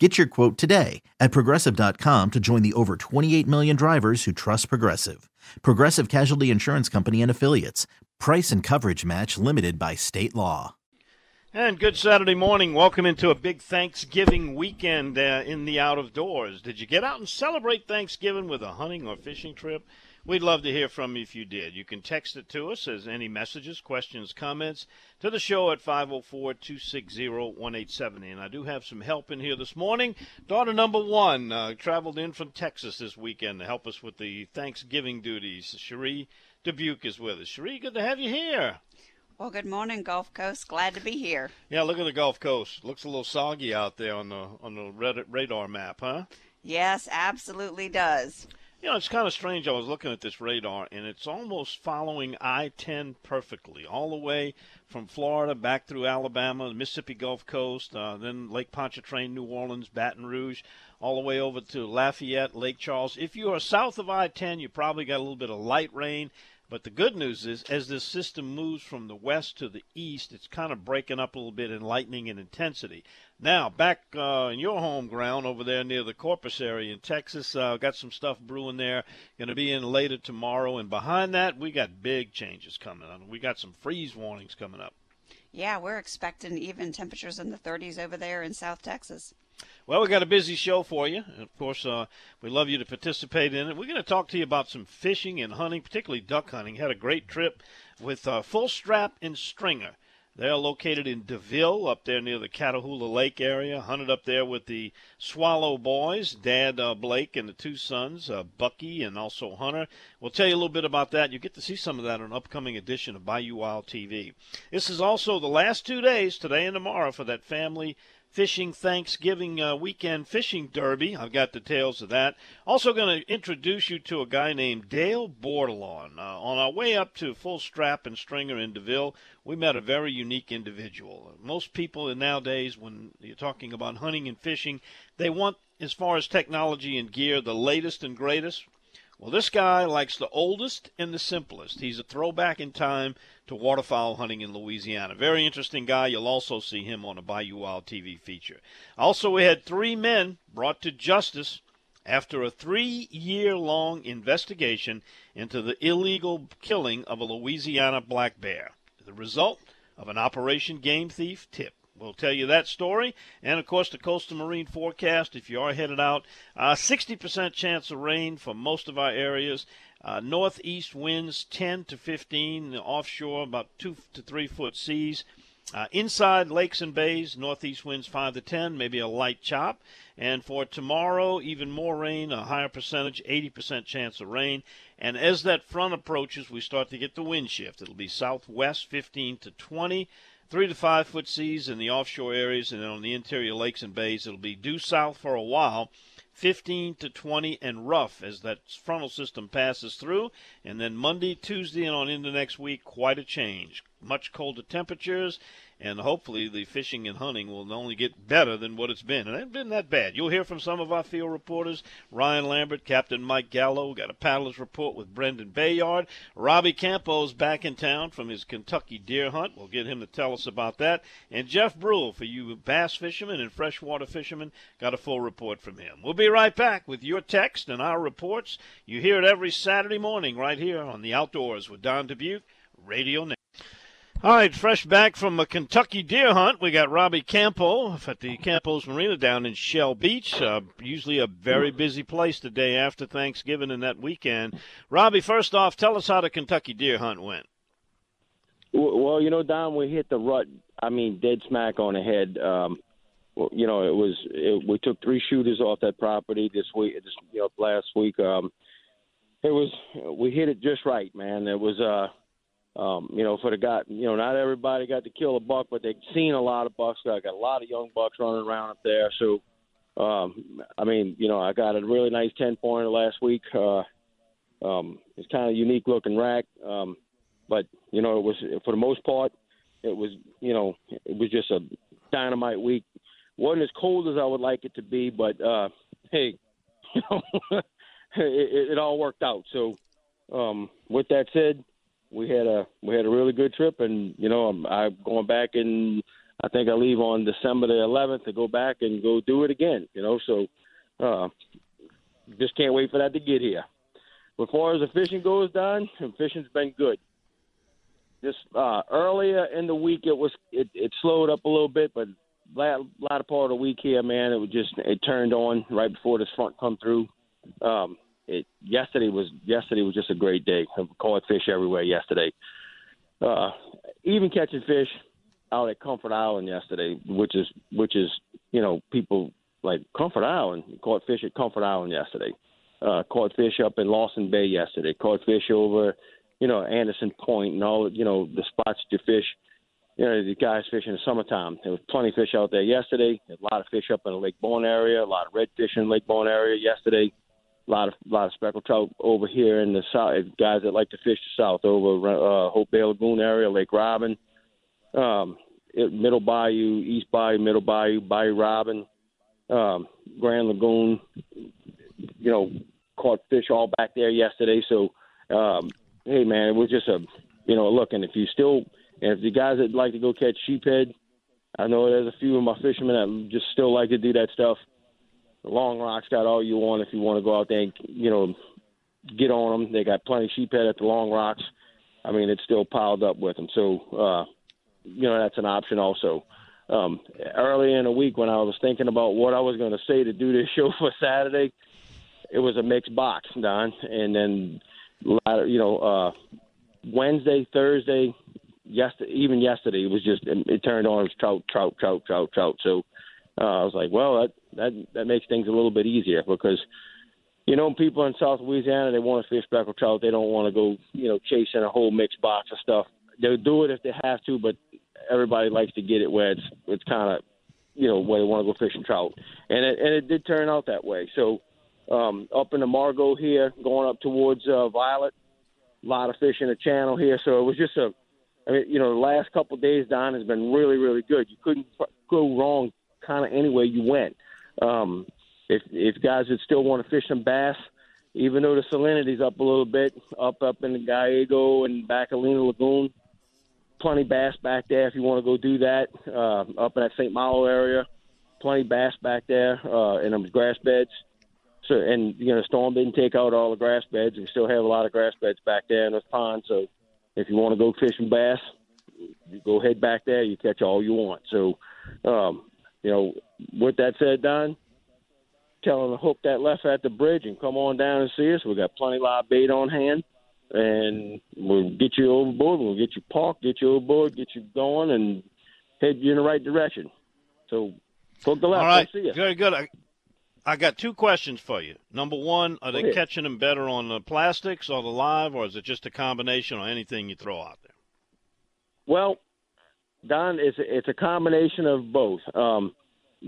Get your quote today at progressive.com to join the over 28 million drivers who trust Progressive. Progressive Casualty Insurance Company and Affiliates. Price and coverage match limited by state law. And good Saturday morning. Welcome into a big Thanksgiving weekend uh, in the out of doors. Did you get out and celebrate Thanksgiving with a hunting or fishing trip? We'd love to hear from you if you did. You can text it to us as any messages, questions, comments to the show at 504 260 1870. And I do have some help in here this morning. Daughter number one uh, traveled in from Texas this weekend to help us with the Thanksgiving duties. Cherie Dubuc is with us. Cherie, good to have you here. Well, good morning, Gulf Coast. Glad to be here. Yeah, look at the Gulf Coast. Looks a little soggy out there on the on the radar map, huh? Yes, absolutely does. You know, it's kind of strange. I was looking at this radar, and it's almost following I 10 perfectly, all the way from Florida back through Alabama, Mississippi Gulf Coast, uh, then Lake Pontchartrain, New Orleans, Baton Rouge, all the way over to Lafayette, Lake Charles. If you are south of I 10, you probably got a little bit of light rain. But the good news is, as this system moves from the west to the east, it's kind of breaking up a little bit in lightning and intensity. Now, back uh, in your home ground over there near the Corpus area in Texas, uh, got some stuff brewing there. Going to be in later tomorrow. And behind that, we got big changes coming on. We got some freeze warnings coming up. Yeah, we're expecting even temperatures in the 30s over there in South Texas. Well, we got a busy show for you. Of course, uh, we love you to participate in it. We're going to talk to you about some fishing and hunting, particularly duck hunting. Had a great trip with uh, Full Strap and Stringer. They're located in DeVille, up there near the Catahoula Lake area. Hunted up there with the Swallow Boys, Dad uh, Blake and the two sons, uh, Bucky and also Hunter. We'll tell you a little bit about that. You get to see some of that on an upcoming edition of Bayou Wild TV. This is also the last two days, today and tomorrow, for that family fishing Thanksgiving uh, weekend fishing derby. I've got details of that. Also, going to introduce you to a guy named Dale Bordelon. Uh, on our way up to Full Strap and Stringer in DeVille, we met a very unique individual. Most people nowadays, when you're talking about hunting and fishing, they want, as far as technology and gear, the latest and greatest. Well, this guy likes the oldest and the simplest. He's a throwback in time to waterfowl hunting in Louisiana. Very interesting guy. You'll also see him on a Bayou Wild TV feature. Also, we had three men brought to justice after a three year long investigation into the illegal killing of a Louisiana black bear. The result of an Operation Game Thief tip. We'll tell you that story. And, of course, the coastal marine forecast. If you are headed out, uh, 60% chance of rain for most of our areas. Uh, northeast winds 10 to 15. Offshore, about 2 to 3 foot seas. Uh, inside lakes and bays, northeast winds 5 to 10, maybe a light chop. And for tomorrow, even more rain, a higher percentage, 80% chance of rain. And as that front approaches, we start to get the wind shift. It'll be southwest 15 to 20 three to five foot seas in the offshore areas, and then on the interior lakes and bays, it'll be due south for a while. 15 to 20 and rough as that frontal system passes through. And then Monday, Tuesday, and on into next week, quite a change. Much colder temperatures, and hopefully the fishing and hunting will only get better than what it's been. And it hasn't been that bad. You'll hear from some of our field reporters, Ryan Lambert, Captain Mike Gallo. We got a paddler's report with Brendan Bayard. Robbie Campos back in town from his Kentucky deer hunt. We'll get him to tell us about that. And Jeff Brule, for you bass fishermen and freshwater fishermen, got a full report from him. We'll be right back with your text and our reports. You hear it every Saturday morning right here on the Outdoors with Don Dubuc, Radio Net. All right, fresh back from a Kentucky deer hunt. We got Robbie Campo at the Campo's Marina down in Shell Beach. Uh, usually a very busy place the day after Thanksgiving and that weekend. Robbie, first off, tell us how the Kentucky deer hunt went. Well, you know, Don, we hit the rut. I mean, dead smack on the head. Um, you know, it was it, we took three shooters off that property this week. This you know last week. Um, it was we hit it just right, man. It was uh um, you know, for the got, you know, not everybody got to kill a buck, but they've seen a lot of bucks. I got a lot of young bucks running around up there. So, um, I mean, you know, I got a really nice 10 pointer last week. Uh, um, it's kind of unique looking rack. Um, but, you know, it was, for the most part, it was, you know, it was just a dynamite week. Wasn't as cold as I would like it to be, but, uh, hey, you know, it, it all worked out. So, um, with that said, we had a we had a really good trip, and you know I'm, I'm going back and I think I leave on December the 11th to go back and go do it again. You know, so uh, just can't wait for that to get here. As far as the fishing goes, Don, fishing's been good. Just uh, earlier in the week, it was it, it slowed up a little bit, but a lot of part of the week here, man, it was just it turned on right before this front come through. Um, it yesterday was yesterday was just a great day. Caught fish everywhere yesterday. Uh, even catching fish out at Comfort Island yesterday, which is which is you know people like Comfort Island caught fish at Comfort Island yesterday. Uh, caught fish up in Lawson Bay yesterday. Caught fish over you know Anderson Point and all you know the spots to fish. You know the guys fishing in the summertime. There was plenty of fish out there yesterday. A lot of fish up in the Lake Borgne area. A lot of redfish in Lake Borgne area yesterday a lot of lot of speckled trout over here in the south. Guys that like to fish the south over uh, Hope Bay Lagoon area, Lake Robin, um, it, Middle Bayou, East Bayou, Middle Bayou, Bayou Robin, um, Grand Lagoon. You know, caught fish all back there yesterday. So, um, hey man, it was just a you know look. And if you still, and if the guys that like to go catch sheephead, I know there's a few of my fishermen that just still like to do that stuff Long Rock's got all you want if you want to go out there and you know get on them. They got plenty of sheephead at the Long Rocks. I mean, it's still piled up with them. So uh, you know that's an option also. Um, early in the week when I was thinking about what I was going to say to do this show for Saturday, it was a mixed box, Don, and then you know uh, Wednesday, Thursday, yesterday, even yesterday, it was just it turned on. It was trout, trout, trout, trout, trout. So uh, I was like, well, that that that makes things a little bit easier because you know people in South Louisiana they want to fish speckled trout. They don't want to go you know chasing a whole mixed box of stuff. They'll do it if they have to, but everybody likes to get it where it's it's kind of you know where they want to go fishing trout, and it and it did turn out that way. So um, up in the Margot here, going up towards uh, Violet, a lot of fish in the channel here. So it was just a I mean, you know, the last couple of days, Don has been really, really good. You couldn't go wrong kind of any way you went. Um, if if guys that still want to fish some bass, even though the salinity's up a little bit, up up in the Gallego and Bacalina Lagoon, plenty bass back there if you want to go do that. Uh, up in that St. Malo area, plenty bass back there uh, in those grass beds. So and you know, storm didn't take out all the grass beds. We still have a lot of grass beds back there in those ponds. So if you want to go fishing bass, you go head back there. You catch all you want. So um, you know, with that said, Don, tell them to hook that left at the bridge and come on down and see us. We got plenty of live bait on hand, and we'll get you overboard. We'll get you parked, get you overboard, get you going, and head you in the right direction. So hook the left. All right, see you. very good. I, I got two questions for you. Number one, are they catching them better on the plastics or the live, or is it just a combination or anything you throw out there? Well, Don, it's a, it's a combination of both. Um,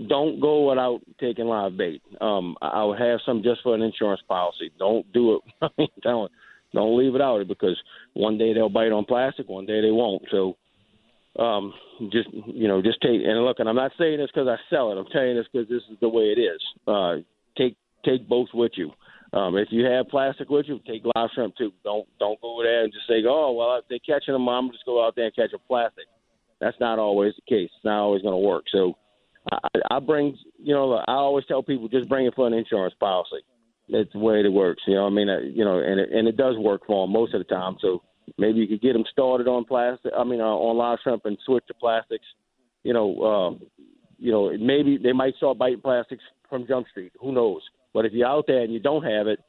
don't go without taking live bait. Um, I would have some just for an insurance policy. Don't do it. I mean, don't don't leave it out because one day they'll bite on plastic, one day they won't. So um, just you know, just take and look. And I'm not saying this because I sell it. I'm telling this because this is the way it is. Uh, take take both with you. Um, if you have plastic with you, take live shrimp too. Don't don't go there and just say, oh well, if they're catching them, I'm just go out there and catch a plastic. That's not always the case. It's not always going to work. So I, I bring, you know, I always tell people just bring for an insurance policy. It's the way it works. You know, I mean, uh, you know, and it, and it does work for them most of the time. So maybe you could get them started on plastic. I mean, uh, on live shrimp and switch to plastics. You know, uh, you know, maybe they might start biting plastics from Jump Street. Who knows? But if you're out there and you don't have it,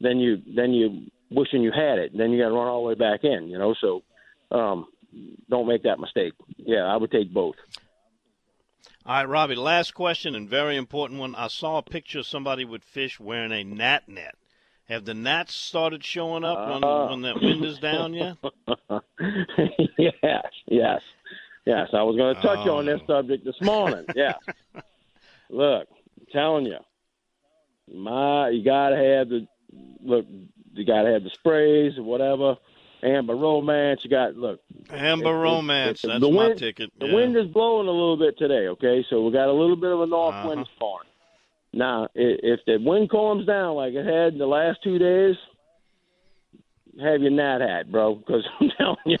then you then you wishing you had it. Then you got to run all the way back in. You know, so um, don't make that mistake. Yeah, I would take both. All right, Robbie. Last question and very important one. I saw a picture of somebody with fish wearing a gnat net. Have the gnats started showing up when, uh, when that wind is down yet? yes, yes, yes. I was going to touch oh. on this oh. subject this morning. Yeah. Look, I'm telling you, my you gotta have the look. You gotta have the sprays or whatever. Amber Romance. You got look. Amber it, Romance. It, it, that's the wind, my ticket. Yeah. The wind is blowing a little bit today. Okay, so we got a little bit of a north uh-huh. wind storm. Now, if the wind calms down like it had in the last two days, have your gnat hat, bro, because I'm telling you,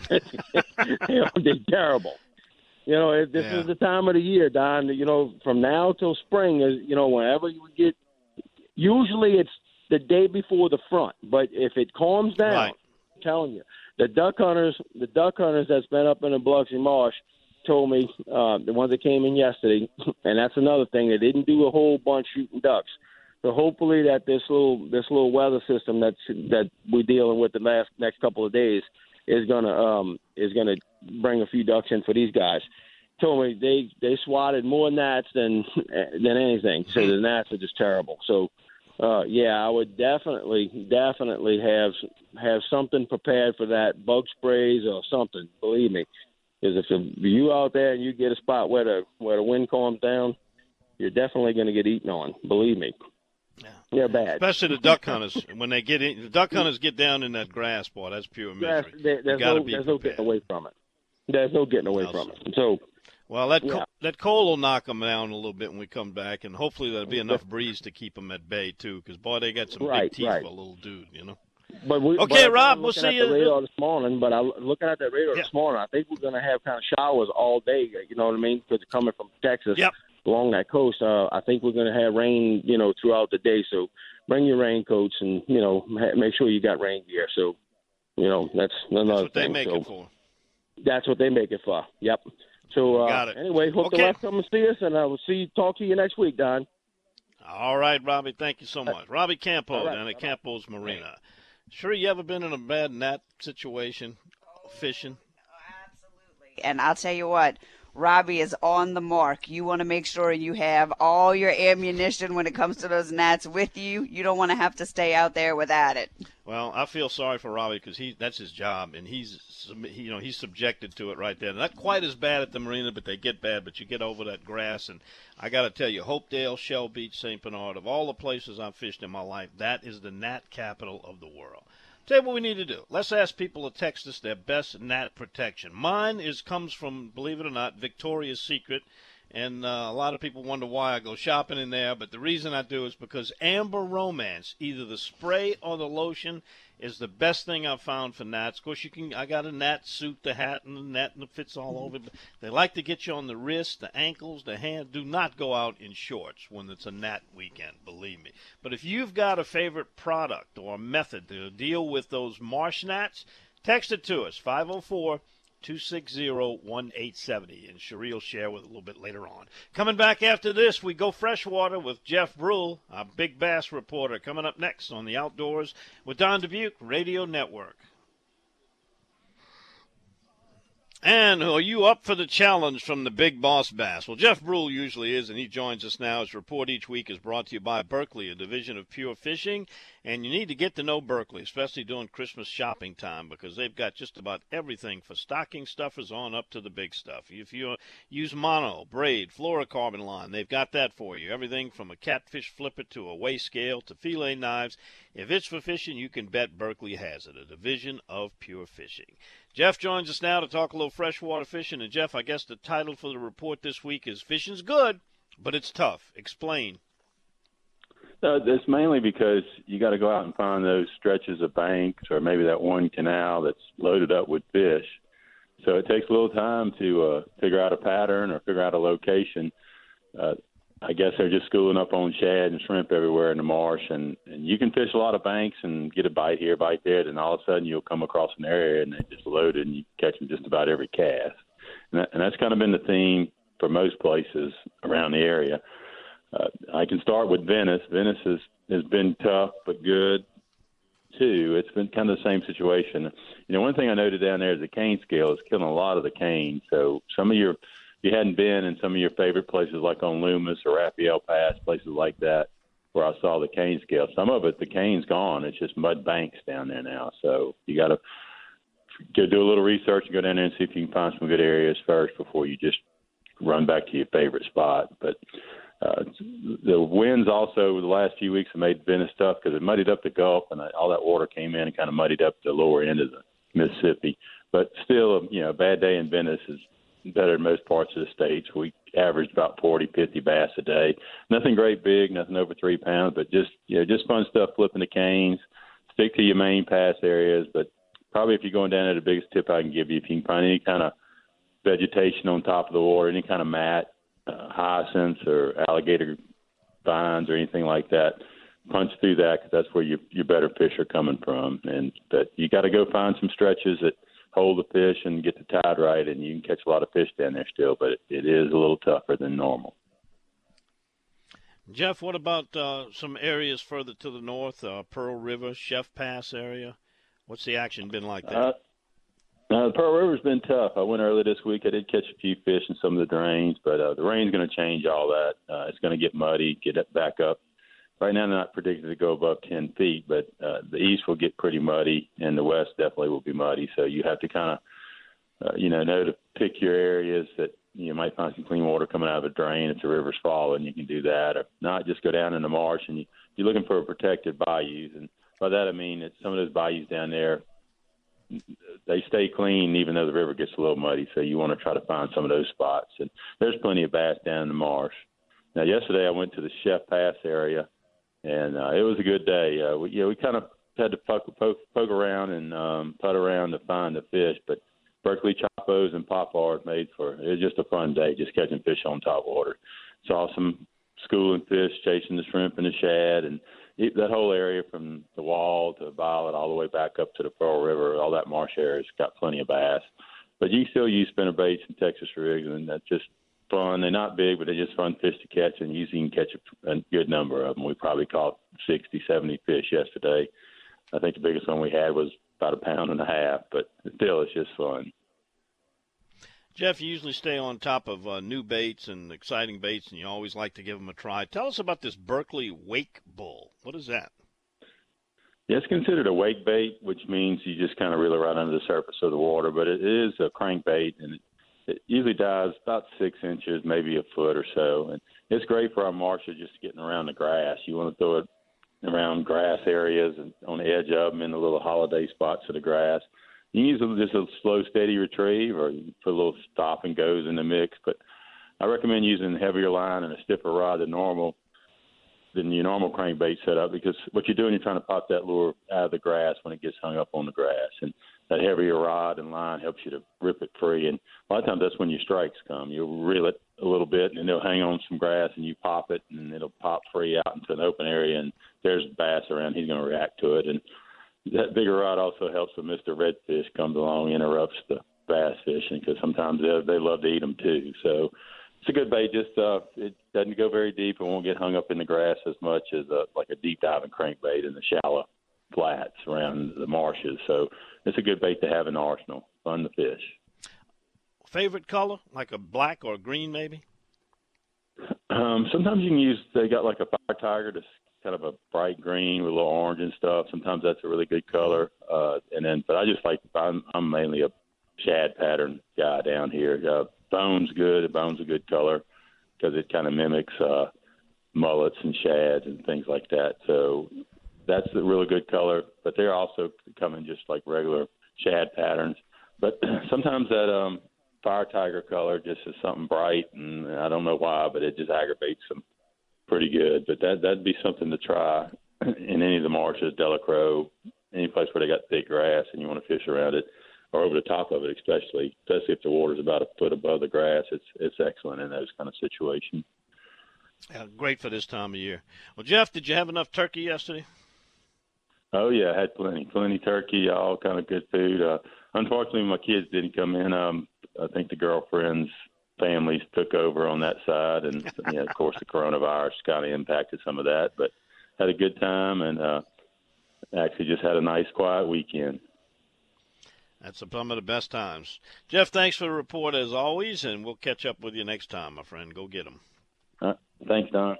you know, they're terrible. You know, this yeah. is the time of the year, Don. You know, from now till spring is you know whenever you get. Usually, it's the day before the front, but if it calms down, right. Telling you, the duck hunters, the duck hunters that's been up in the Biloxi Marsh, told me uh, the ones that came in yesterday, and that's another thing. They didn't do a whole bunch shooting ducks. So hopefully that this little this little weather system that's that we're dealing with the last next couple of days is gonna um is gonna bring a few ducks in for these guys. Told me they they swatted more gnats than than anything. So the gnats are just terrible. So uh, yeah, I would definitely definitely have have something prepared for that bug sprays or something. Believe me, because if you you out there and you get a spot where the where the wind calms down, you're definitely going to get eaten on. Believe me. Yeah. They're bad. Especially the duck hunters when they get in. The duck hunters get down in that grass, boy. That's pure misery. There's, there's no, there's no getting away from it. There's no getting away from it. So. Well, that yeah. that cold will knock them down a little bit when we come back, and hopefully there'll be enough breeze to keep them at bay too. Because boy, they got some right, big teeth right. for a little dude, you know. But we, okay, but Rob, we'll see you. The radar this morning, but I looking at that radar yeah. this morning. I think we're going to have kind of showers all day. You know what I mean? Because coming from Texas yep. along that coast, uh, I think we're going to have rain. You know, throughout the day. So bring your raincoats and you know ha- make sure you got rain gear. So you know that's another that's what thing. They make so, it for. That's what they make it for. Yep. So uh, anyway, hope okay. the rest come and see us, and I will see you, talk to you next week, Don. All right, Robbie. Thank you so much, Robbie Campo right. down at Campo's Marina. Sure, you ever been in a bad gnat situation fishing? Absolutely. And I'll tell you what, Robbie is on the mark. You want to make sure you have all your ammunition when it comes to those gnats with you. You don't want to have to stay out there without it. Well, I feel sorry for Robbie because he that's his job, and he's you know he's subjected to it right there. Not quite as bad at the marina, but they get bad. But you get over that grass, and I got to tell you, Hopedale, Shell Beach, St. Bernard, of all the places I've fished in my life, that is the gnat capital of the world. Tell you what we need to do. Let's ask people to text us their best gnat protection. Mine is comes from, believe it or not, Victoria's Secret, and uh, a lot of people wonder why I go shopping in there. But the reason I do is because Amber Romance, either the spray or the lotion, is the best thing I've found for gnats. Of course, you can. I got a gnat suit, the hat, and the net, and it fits all over. But they like to get you on the wrist, the ankles, the hand. Do not go out in shorts when it's a gnat weekend. Believe me. But if you've got a favorite product or method to deal with those marsh gnats, text it to us 504- 260-1870. And Cherie will share with a little bit later on. Coming back after this, we go freshwater with Jeff Brule, our big bass reporter, coming up next on the Outdoors with Don Dubuc Radio Network. And are you up for the challenge from the big boss bass? Well, Jeff Brule usually is, and he joins us now. His report each week is brought to you by Berkley, a division of Pure Fishing, And you need to get to know Berkley, especially during Christmas shopping time, because they've got just about everything for stocking stuffers on up to the big stuff. If you use mono, braid, fluorocarbon line, they've got that for you. Everything from a catfish flipper to a weigh scale to fillet knives. If it's for fishing, you can bet Berkley has it, a division of pure fishing. Jeff joins us now to talk a little freshwater fishing. And Jeff, I guess the title for the report this week is Fishing's Good, but It's Tough. Explain. Uh, it's mainly because you got to go out and find those stretches of banks or maybe that one canal that's loaded up with fish. So it takes a little time to uh, figure out a pattern or figure out a location. Uh, I guess they're just schooling up on shad and shrimp everywhere in the marsh, and, and you can fish a lot of banks and get a bite here, bite there, and all of a sudden you'll come across an area and they just loaded and you catch them just about every cast. And, that, and that's kind of been the theme for most places around the area. Uh, I can start with Venice. Venice has has been tough but good too. It's been kind of the same situation. You know, one thing I noted down there is the cane scale is killing a lot of the cane. So some of your you hadn't been in some of your favorite places like on Loomis or Raphael Pass, places like that, where I saw the cane scale. Some of it, the cane's gone. It's just mud banks down there now. So you got to do a little research and go down there and see if you can find some good areas first before you just run back to your favorite spot. But uh, the winds also the last few weeks have made Venice tough because it muddied up the Gulf and all that water came in and kind of muddied up the lower end of the Mississippi. But still, you know, a bad day in Venice is better than most parts of the states. We averaged about 40, 50 bass a day. Nothing great big, nothing over three pounds, but just you know, just fun stuff flipping the canes. Stick to your main pass areas, but probably if you're going down there, the biggest tip I can give you, if you can find any kind of vegetation on top of the water, any kind of mat, uh, hyacinths or alligator vines or anything like that. Punch through that because that's where your your better fish are coming from. And but you got to go find some stretches that hold the fish and get the tide right, and you can catch a lot of fish down there still. But it, is a little tougher than normal. Jeff, what about uh, some areas further to the north, uh, Pearl River, Chef Pass area? What's the action been like there? Uh, uh, the Pearl River's been tough. I went early this week. I did catch a few fish in some of the drains, but uh, the rain's going to change all that. Uh, it's going to get muddy, get it back up. Right now, they're not predicted to go above 10 feet, but uh, the east will get pretty muddy, and the west definitely will be muddy. So you have to kind of, uh, you know, know to pick your areas that you might find some clean water coming out of a drain if the river's falling. You can do that, or not just go down in the marsh and you, you're looking for protected bayous. And by that I mean that some of those bayous down there they stay clean even though the river gets a little muddy. So you want to try to find some of those spots. And there's plenty of bass down in the marsh. Now, yesterday I went to the Chef Pass area, and uh, it was a good day. Uh, we, yeah, we kind of had to poke, poke, poke around and um, putt around to find the fish, but Berkley choppos and Pop-Rs made for it was just a fun day, just catching fish on top water. Saw some schooling fish, chasing the shrimp and the shad, and that whole area from the wall to Violet all the way back up to the Pearl River, all that marsh area has got plenty of bass. But you still use spinner baits and Texas rigs, and that's just fun. They're not big, but they're just fun fish to catch, and usually you can catch a, a good number of them. We probably caught 60, 70 fish yesterday. I think the biggest one we had was about a pound and a half, but still, it's just fun. Jeff, you usually stay on top of uh, new baits and exciting baits, and you always like to give them a try. Tell us about this Berkley Wake Bull. What is that? Yeah, it's considered a wake bait, which means you just kind of reel it right under the surface of the water. But it is a crankbait, and it, it usually dives about six inches, maybe a foot or so. And it's great for our marshes just getting around the grass. You want to throw it around grass areas and on the edge of them in the little holiday spots of the grass. You can use just a slow, steady retrieve, or you put a little stop and goes in the mix. But I recommend using heavier line and a stiffer rod than normal than your normal crankbait setup because what you're doing, you're trying to pop that lure out of the grass when it gets hung up on the grass, and that heavier rod and line helps you to rip it free. And a lot of times that's when your strikes come. You'll reel it a little bit, and they'll hang on some grass, and you pop it, and it'll pop free out into an open area, and there's bass around. He's going to react to it, and that bigger rod also helps when Mr. Redfish comes along, interrupts the bass fishing because sometimes they, they love to eat them too. So it's a good bait. Just uh, it doesn't go very deep and won't get hung up in the grass as much as a, like a deep diving crankbait in the shallow flats around the marshes. So it's a good bait to have in the arsenal. Fun to fish. Favorite color, like a black or a green, maybe? Um, sometimes you can use. They got like a fire tiger to kind of a bright green with a little orange and stuff. Sometimes that's a really good color. Uh, and then, but I just like I'm, I'm mainly a shad pattern guy down here. Uh, bone's good. Bone's a good color because it kind of mimics uh, mullets and shads and things like that. So that's a really good color. But they're also coming just like regular shad patterns. But sometimes that um, fire tiger color just is something bright, and I don't know why, but it just aggravates them pretty good. But that that'd be something to try in any of the marshes, Delacroix, any place where they got thick grass and you want to fish around it or over the top of it, especially especially if the water's about a foot above the grass. It's it's excellent in those kind of situations. Yeah, great for this time of year. Well, Jeff, did you have enough turkey yesterday? Oh yeah, I had plenty, plenty turkey, all kind of good food. Uh, unfortunately, my kids didn't come in. Um, I think the girlfriends' families took over on that side, and you know, of course, the coronavirus kind of impacted some of that. But had a good time, and uh, actually just had a nice, quiet weekend. That's some of the best times. Jeff, thanks for the report as always, and we'll catch up with you next time, my friend. Go get them. Uh, thanks, Don.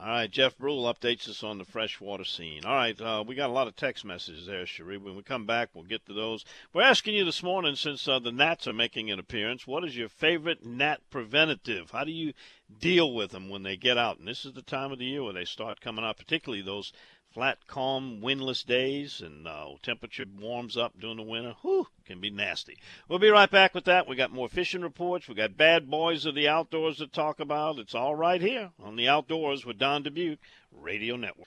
All right, Jeff Brule updates us on the freshwater scene. All right, uh, we got a lot of text messages there, Cherie. When we come back, we'll get to those. We're asking you this morning, since uh, the gnats are making an appearance, what is your favorite gnat preventative? How do you deal with them when they get out? And this is the time of the year where they start coming out, particularly those flat, calm, windless days, and uh, temperature warms up during the winter. Whew, can be nasty. We'll be right back with that. We got more fishing reports. We got bad boys of the outdoors to talk about. It's all right here on the Outdoors with Don Dubuc Radio Network.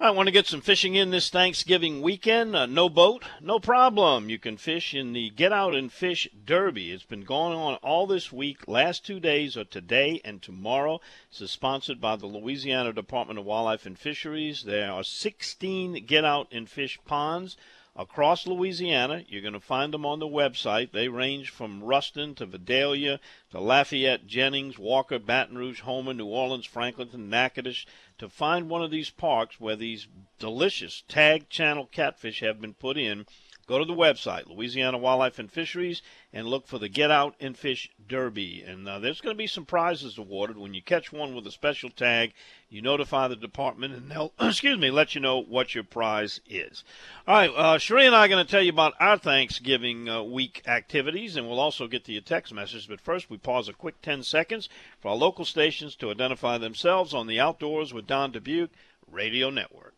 I want to get some fishing in this Thanksgiving weekend. Uh, no boat, no problem. You can fish in the Get Out and Fish Derby. It's been going on all this week. Last two days are today and tomorrow. This is sponsored by the Louisiana Department of Wildlife and Fisheries. There are 16 Get Out and Fish ponds across Louisiana. You're going to find them on the website. They range from Ruston to Vidalia to Lafayette, Jennings, Walker, Baton Rouge, Homer, New Orleans, Franklinton, Natchitoches, to find one of these parks where these delicious tag channel catfish have been put in, go to the website, Louisiana Wildlife and Fisheries, and look for the Get Out and Fish Derby. And uh, there's going to be some prizes awarded. When you catch one with a special tag, you notify the department, and they'll, excuse me, let you know what your prize is. All right, uh, Cherie and I are going to tell you about our Thanksgiving uh, week activities, and we'll also get to your text message. But first, we pause a quick 10 seconds for our local stations to identify themselves on the Outdoors with Don Dubuc Radio Network.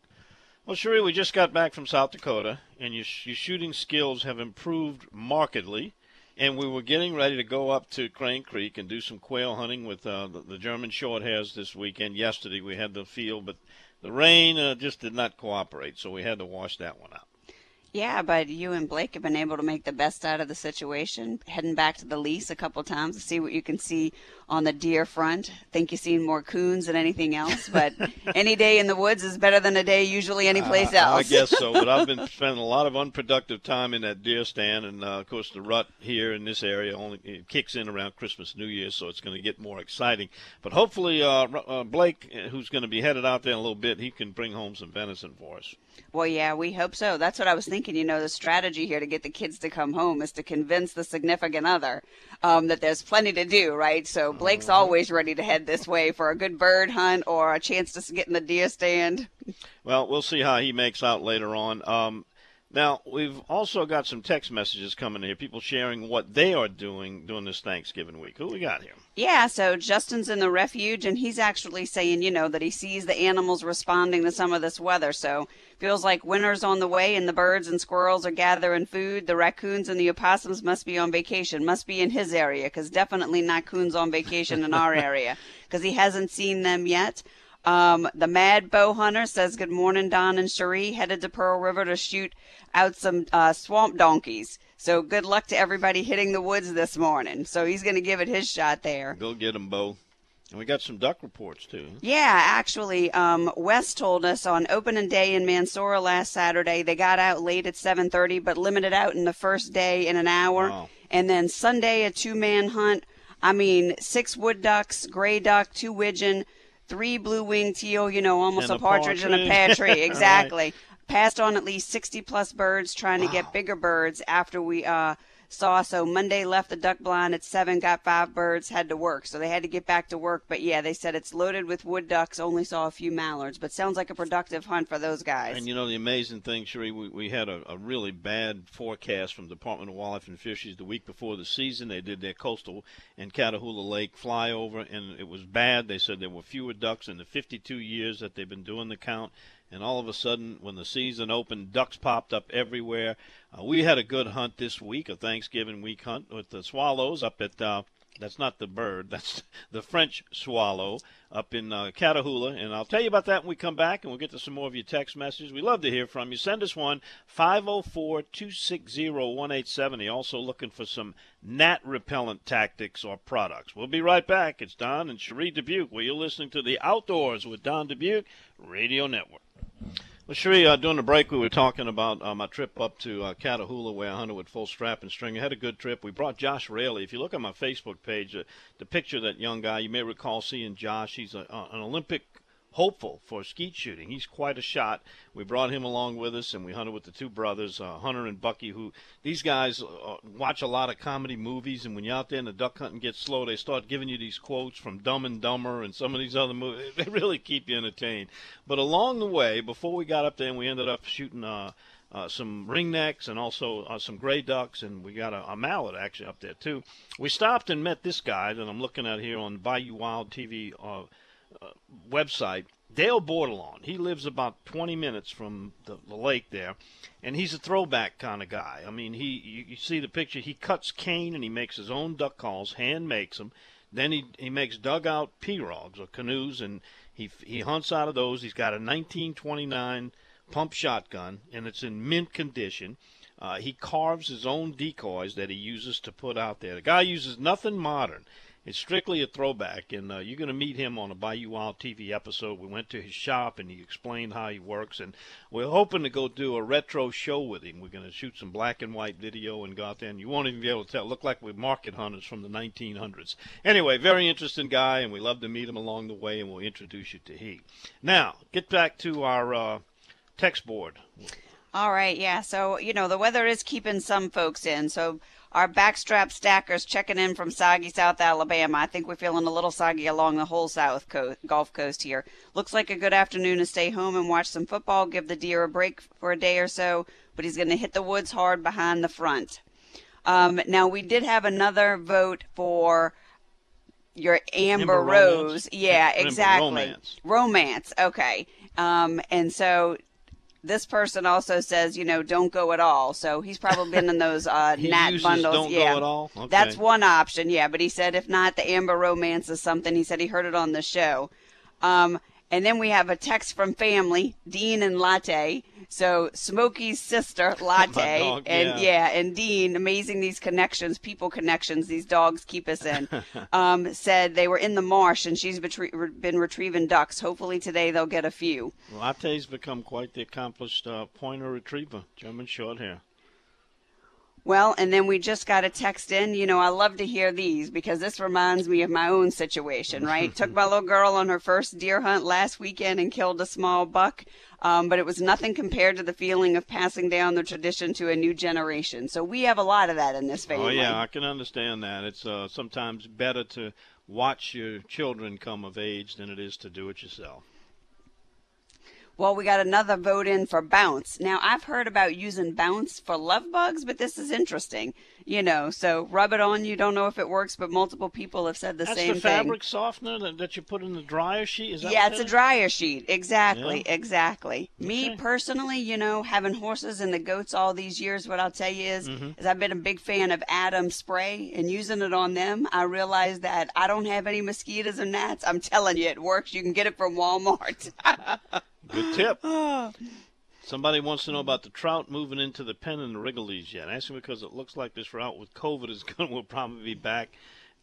Well, Cherie, we just got back from South Dakota, and your, your shooting skills have improved markedly. And we were getting ready to go up to Crane Creek and do some quail hunting with uh, the, the, German shorthairs this weekend. Yesterday we had the field, but the rain uh, just did not cooperate, so we had to wash that one out. Yeah, but you and Blake have been able to make the best out of the situation. Heading back to the lease a couple times to see what you can see on the deer front. Think you've seen more coons than anything else, but any day in the woods is better than a day usually anyplace uh, else. I guess so, but I've been spending a lot of unproductive time in that deer stand, and uh, of course the rut here in this area only kicks in around Christmas, New Year, so it's going to get more exciting. But hopefully, uh, uh Blake, uh, who's going to be headed out there in a little bit, he can bring home some venison for us. Well, yeah, we hope so. That's what I was thinking. And you know, the strategy here to get the kids to come home is to convince the significant other um, that there's plenty to do, right? So Blake's mm-hmm. always ready to head this way for a good bird hunt or a chance to get in the deer stand. Well, we'll see how he makes out later on. Um, now, we've also got some text messages coming in here, people sharing what they are doing during this Thanksgiving week. Who we got here? Yeah, so Justin's in the refuge, and he's actually saying, you know, that he sees the animals responding to some of this weather. So feels like winter's on the way, and the birds and squirrels are gathering food. The raccoons and the opossums must be on vacation, must be in his area, because definitely not coons on vacation in our area, because he hasn't seen them yet. Um, the Mad Bow Hunter says, Good morning, Don and Cherie. Headed to Pearl River to shoot out some uh, swamp donkeys. So good luck to everybody hitting the woods this morning. So he's going to give it his shot there. Go get him, Bo. And we got some duck reports too. Yeah, actually, um, Wes told us on opening day in Mansura last Saturday they got out late at 7:30, but limited out in the first day in an hour, wow. and then Sunday a two-man hunt. I mean, six wood ducks, gray duck, two widgeon, three blue winged teal, you know, almost and a, partridge, and a pear tree. Exactly. right. Passed on at least 60 plus birds trying wow. to get bigger birds after we uh, saw. So Monday left the duck blind at seven, got five birds, had to work. So they had to get back to work. But yeah, they said it's loaded with wood ducks. Only saw a few mallards, but sounds like a productive hunt for those guys. And you know the amazing thing, Cherie, we, we had a, a really bad forecast from Department of Wildlife and Fisheries the week before the season. They did their coastal and Catahoula Lake flyover, and it was bad. They said there were fewer ducks in the 52 years that they've been doing the count and all of a sudden, when the season opened, ducks popped up everywhere. Uh, we had a good hunt this week, a Thanksgiving week hunt with the swallows up at. Uh, that's not the bird. That's the French swallow up in uh, Catahoula. And I'll tell you about that when we come back, and we'll get to some more of your text messages. We love to hear from you. Send us one, 504 260 1870. Also looking for some gnat repellent tactics or products. We'll be right back. It's Don and Cherie Dubuc, where you're listening to The Outdoors with Don Dubuc Radio Network. Well, Cherie, uh, during the break, we were talking about uh, my trip up to uh, Catahoula, where I hunted with full strap and string. I had a good trip. We brought Josh Raley. If you look at my Facebook page, uh, the picture of that young guy, you may recall seeing Josh. He's a, uh, an Olympic hopeful for skeet shooting. He's quite a shot. We brought him along with us, and we hunted with the two brothers, uh, Hunter and Bucky. Who these guys uh, watch a lot of comedy movies, and when you're out there and the duck hunting gets slow, they start giving you these quotes from Dumb and Dumber and some of these other movies. They really keep you entertained. But along the way, before we got up there, and we ended up shooting. Uh, uh, some ringnecks and also uh, some gray ducks, and we got a, a, mallard actually up there too. We stopped and met this guy that I'm looking at here on Bayou Wild TV uh, uh, website, Dale Bordelon. He lives about 20 minutes from the, the, lake there, and he's a throwback kind of guy. I mean, he you, you, see the picture. He cuts cane and he makes his own duck calls, hand makes them. Then he he makes dugout pirogues or canoes, and he he hunts out of those. He's got a 1929 pump shotgun, and it's in mint condition. Uh, he carves his own decoys that he uses to put out there. The guy uses nothing modern. It's strictly a throwback, and uh, you're going to meet him on a Bayou Wild TV episode. We went to his shop, and he explained how he works, and we're hoping to go do a retro show with him. We're going to shoot some black and white video and go out there, and you won't even be able to tell. Look like we're market hunters from the 1900s. Anyway, very interesting guy, and we love to meet him along the way, and we'll introduce you to he. Now, get back to our uh, text board. All right, yeah. So, you know, the weather is keeping some folks in. So, our backstrap stackers checking in from soggy South Alabama. I think we're feeling a little soggy along the whole South coast, Gulf Coast here. Looks like a good afternoon to stay home and watch some football, give the deer a break for a day or so, but he's going to hit the woods hard behind the front. Um, now, we did have another vote for your Amber, Amber Rose. Romance. Yeah, exactly. Romance. Romance. Okay. Um, and so this person also says, you know, don't go at all. So he's probably been in those uh, He nat bundles. don't yeah, go at all. Okay. that's one option. Yeah, but he said if not, the Amber Romance is something. He said he heard it on the show. Um, and then we have a text from family, Dean and Latte. So Smokey's sister, Latte, dog, and yeah. and Dean, amazing these connections, people connections these dogs keep us in. um, said they were in the marsh and she's betrie- been retrieving ducks. Hopefully today they'll get a few. Latte's become quite the accomplished uh, pointer retriever, German short hair. Well, and then we just got a text in. You know, I love to hear these because this reminds me of my own situation, right? Took my little girl on her first deer hunt last weekend and killed a small buck. Um, but it was nothing compared to the feeling of passing down the tradition to a new generation. So we have a lot of that in this family. Oh yeah, I can understand that. It's uh, sometimes better to watch your children come of age than it is to do it yourself. Well, we got another vote in for bounce. Now, I've heard about using bounce for love bugs, but this is interesting. You know, so rub it on. You don't know if it works, but multiple people have said the That's same the thing. fabric softener that, that you put in the dryer sheet. Is that yeah, it's a dryer sheet. Exactly, Yeah. exactly. Me personally, you know, having horses and the goats all these years, what I'll tell you is, Mm-hmm. is I've been a big fan of Adam spray and using it on them. I realized that I don't have any mosquitoes or gnats. I'm telling you, it works. You can get it from Walmart. Good tip. Somebody wants to know about the trout moving into the pen in the Wrigley's yet. Asking because it looks like this route with COVID is going will probably be back.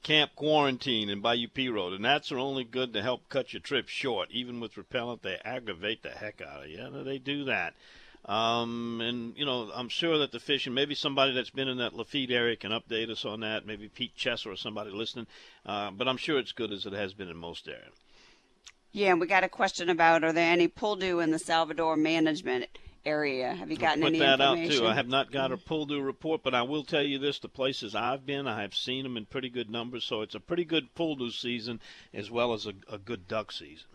Camp quarantine and Bayou Perot, and that's are only good to help cut your trip short. Even with repellent, they aggravate the heck out of you. Yeah, they do that. Um, and you know, I'm sure that the fishing. Maybe somebody that's been in that Lafitte area can update us on that. Maybe Pete Chesser or somebody listening. Uh, but I'm sure it's good as it has been in most areas. Yeah, and we got a question about are there any poule d'eau in the Salvador management? area? Have you gotten Put any that out too. I have not got a poule d'eau report, but I will tell you this: the places I've been, I have seen them in pretty good numbers. So it's a pretty good poule d'eau season as well as a, a good duck season.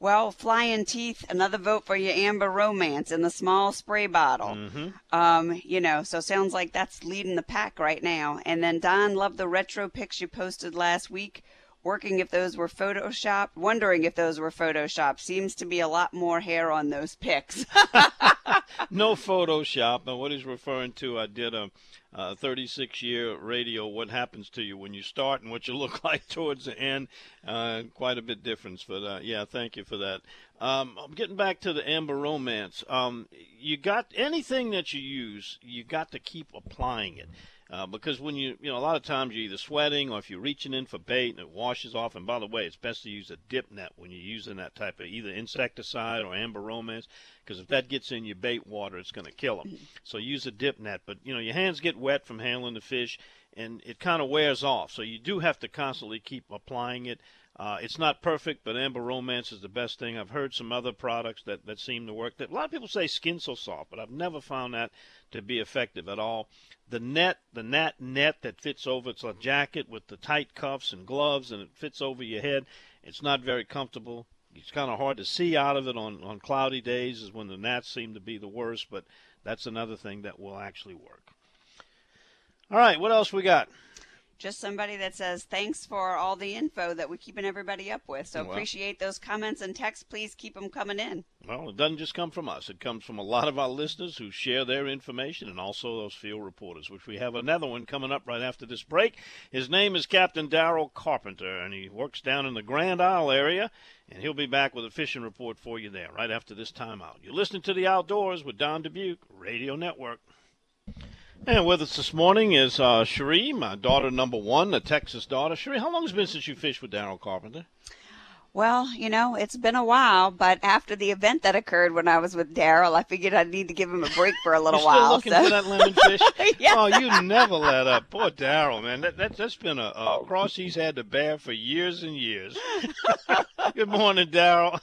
Well, Flying Teeth, another vote for your Amber Romance in the small spray bottle. Mm-hmm. Um, you know, so sounds like that's leading the pack right now. And then Don loved the retro pics you posted last week. Working if those were photoshopped, wondering if those were photoshopped. Seems to be a lot more hair on those pics. no Photoshop. And what he's referring to, I did a, a 36 year radio. What happens to you when you start and what you look like towards the end? Uh, quite a bit difference. But uh, yeah, thank you for that. Um, I'm getting back to the Amber Romance. Um, you got anything that you use, you got to keep applying it. Uh, because when you, you know, a lot of times you're either sweating or if you're reaching in for bait and it washes off. And by the way, it's best to use a dip net when you're using that type of either insecticide or amber romance, because if that gets in your bait water, it's going to kill them. So use a dip net. But you know, your hands get wet from handling the fish, and it kind of wears off. So you do have to constantly keep applying it. Uh, it's not perfect, but Amber Romance is the best thing. I've heard some other products that, that seem to work. That a lot of people say Skin So Soft, but I've never found that to be effective at all. The net, the nat net that fits over, it's a jacket with the tight cuffs and gloves, and it fits over your head. It's not very comfortable. It's kind of hard to see out of it on, on cloudy days, is when the gnats seem to be the worst, but that's another thing that will actually work. All right, what else we got? Just somebody that says thanks for all the info that we're keeping everybody up with. So Well. appreciate those comments and texts. Please keep them coming in. Well, it doesn't just come from us. It comes from a lot of our listeners who share their information and also those field reporters, which we have another one coming up right after this break. His name is Captain Darrell Carpenter, and he works down in the Grand Isle area, and he'll be back with a fishing report for you there right after this timeout. You're listening to The Outdoors with Don Dubuc, Radio Network. And with us this morning is uh, Cherie, my daughter number one, a Texas daughter. Cherie, how long has it been since you fished with Darrell Carpenter? Well, you know, it's been a while, but after the event that occurred when I was with Daryl, I figured I'd need to give him a break for a little You're still while. looking so- for that lemon fish? Yeah. Oh, you never let up. Poor Daryl, man. That, that, that's been a, a cross he's had to bear for years and years. Good morning, Daryl.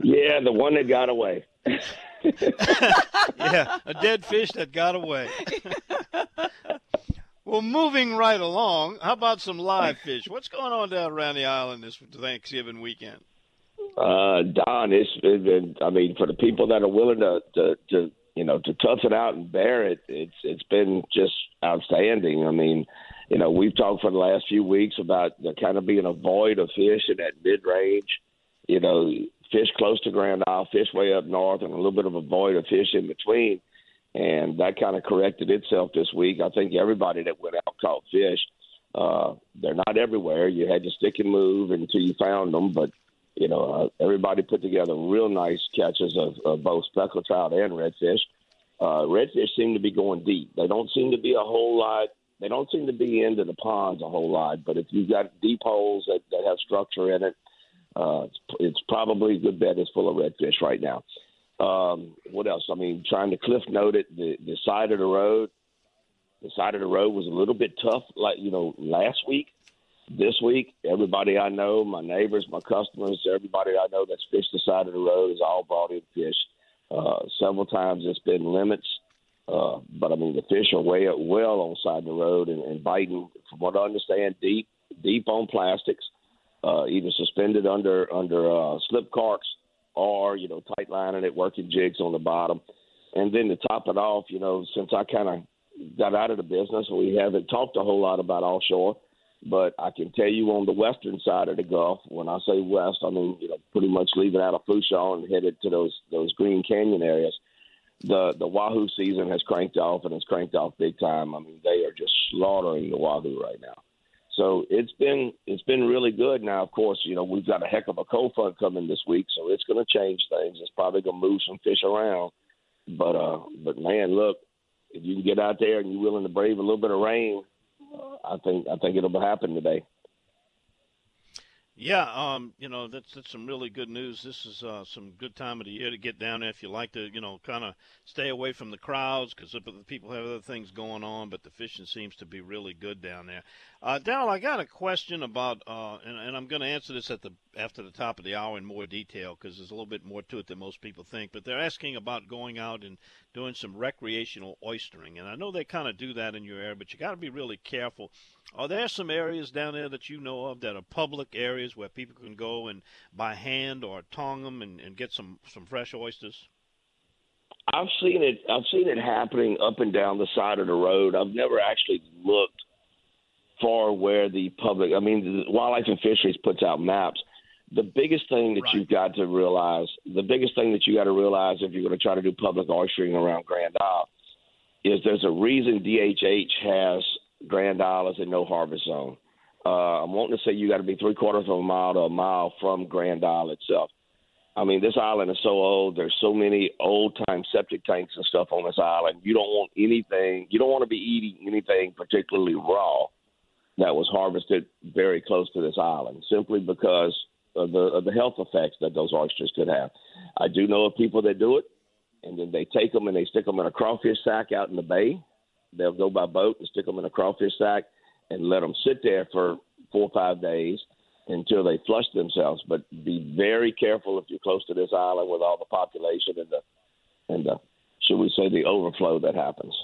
Yeah, the one that got away. yeah, a dead fish that got away. Well, moving right along, how about some live fish? What's going on down around the island this Thanksgiving weekend? Uh, Don, it's, it, it, I mean, for the people that are willing to, to, to, you know, to tough it out and bear it, it's, it's been just outstanding. I mean, you know, we've talked for the last few weeks about kind of being a void of fish in that mid range. You know, fish close to Grand Isle, fish way up north, and a little bit of a void of fish in between. And that kind of corrected itself this week. I think everybody that went out caught fish. Uh, they're not everywhere. You had to stick and move until you found them, but you know, uh, everybody put together real nice catches of, of both speckled trout and redfish. Uh, redfish seem to be going deep. They don't seem to be a whole lot. They don't seem to be into the ponds a whole lot. But if you've got deep holes that, that have structure in it, uh, it's, it's probably good bet it's full of redfish right now. Um, what else? I mean, trying to cliff note it, the, the side of the road, the side of the road was a little bit tough, like, you know, last week. This week, everybody I know, my neighbors, my customers, everybody I know that's fished the side of the road has all brought in fish. Uh, several times it's been limits, uh, but I mean the fish are way up well on the side of the road and, and biting. From what I understand, deep, deep on plastics, uh, either suspended under under uh, slip carts or you know tight lining it, working jigs on the bottom. And then to top it off, you know, since I kind of got out of the business, we haven't talked a whole lot about offshore. But I can tell you on the western side of the Gulf, when I say west, I mean you know pretty much leaving out of Fourchon and headed to those those Green Canyon areas. The the wahoo season has cranked off and it's cranked off big time. I mean they are just slaughtering the wahoo right now. So it's been it's been really good. Now, of course, you know we've got a heck of a cold front coming this week, so it's going to change things. It's probably going to move some fish around. But uh, but man, look, if you can get out there and you're willing to brave a little bit of rain, uh, I think I think it'll happen today. Yeah, um, you know that's that's some really good news. This is uh, some good time of the year to get down there if you like to, you know, kind of stay away from the crowds because the people have other things going on. But the fishing seems to be really good down there. Uh, Daryl, I got a question about, uh, and, and I'm going to answer this at the after the top of the hour in more detail because there's a little bit more to it than most people think. But they're asking about going out and doing some recreational oystering, and I know they kind of do that in your area, but you got to be really careful. Are there some areas down there that you know of that are public areas where people can go and by hand or tong them and, and get some some fresh oysters? I've seen it. I've seen it happening up and down the side of the road. I've never actually looked for where the public. I mean, Wildlife and Fisheries puts out maps. The biggest thing that right. you've got to realize, the biggest thing that you got to realize if you're going to try to do public oystering around Grand Isle, is there's a reason DHH has Grand Isle as a no harvest zone. Uh, I'm wanting to say you got to be three quarters of a mile to a mile from Grand Isle itself. I mean, this island is so old. There's so many old time septic tanks and stuff on this island. You don't want anything. You don't want to be eating anything particularly raw that was harvested very close to this island, simply because of the, of the health effects that those oysters could have. I do know of people that do it, and then they take them and they stick them in a crawfish sack out in the bay. They'll go by boat and stick them in a crawfish sack and let them sit there for four or five days until they flush themselves. But be very careful if you're close to this island with all the population and the and the should we say the overflow that happens.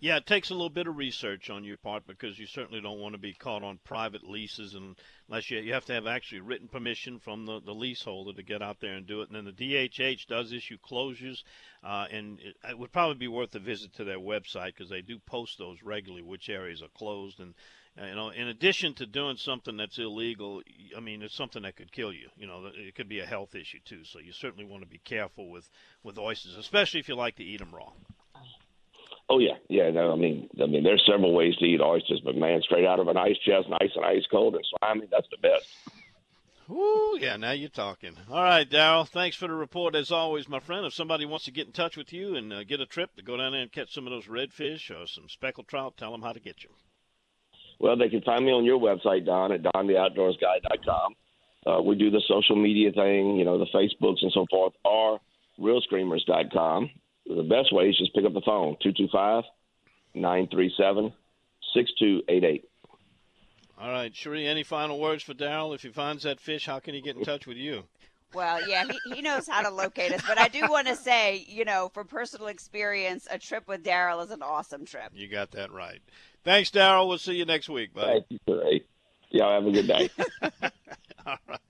Yeah, it takes a little bit of research on your part because you certainly don't want to be caught on private leases and unless you you have to have actually written permission from the, the leaseholder to get out there and do it. And then the DHH does issue closures, uh, and it, it, would probably be worth a visit to their website because they do post those regularly, which areas are closed. And uh, you know, in addition to doing something that's illegal, I mean, it's something that could kill you. You know, it could be a health issue too. So you certainly want to be careful with with oysters, especially if you like to eat them raw. Oh yeah, yeah. No, I mean, I mean, there's several ways to eat oysters, but man, straight out of an ice chest, nice and ice cold and slimy, that's the best. Ooh, yeah, now you're talking. All right, Daryl, thanks for the report as always, my friend. If somebody wants to get in touch with you and uh, get a trip to go down there and catch some of those redfish or some speckled trout, tell them how to get you. Well, they can find me on your website, Don, at dontheoutdoorsguy.com. Uh, we do the social media thing, you know, the Facebooks and so forth, or reelscreamers.com the best way is just pick up the phone 225 937 6288. All right, Cherie, any final words for Daryl? If he finds that fish, how can he get in touch with you? Well, yeah, he, he knows how to locate us. But I do want to say, you know, from personal experience, a trip with Daryl is an awesome trip. You got that right. Thanks, Daryl. We'll see you next week, buddy. Thank you, Ray. Y'all have a good day. All right.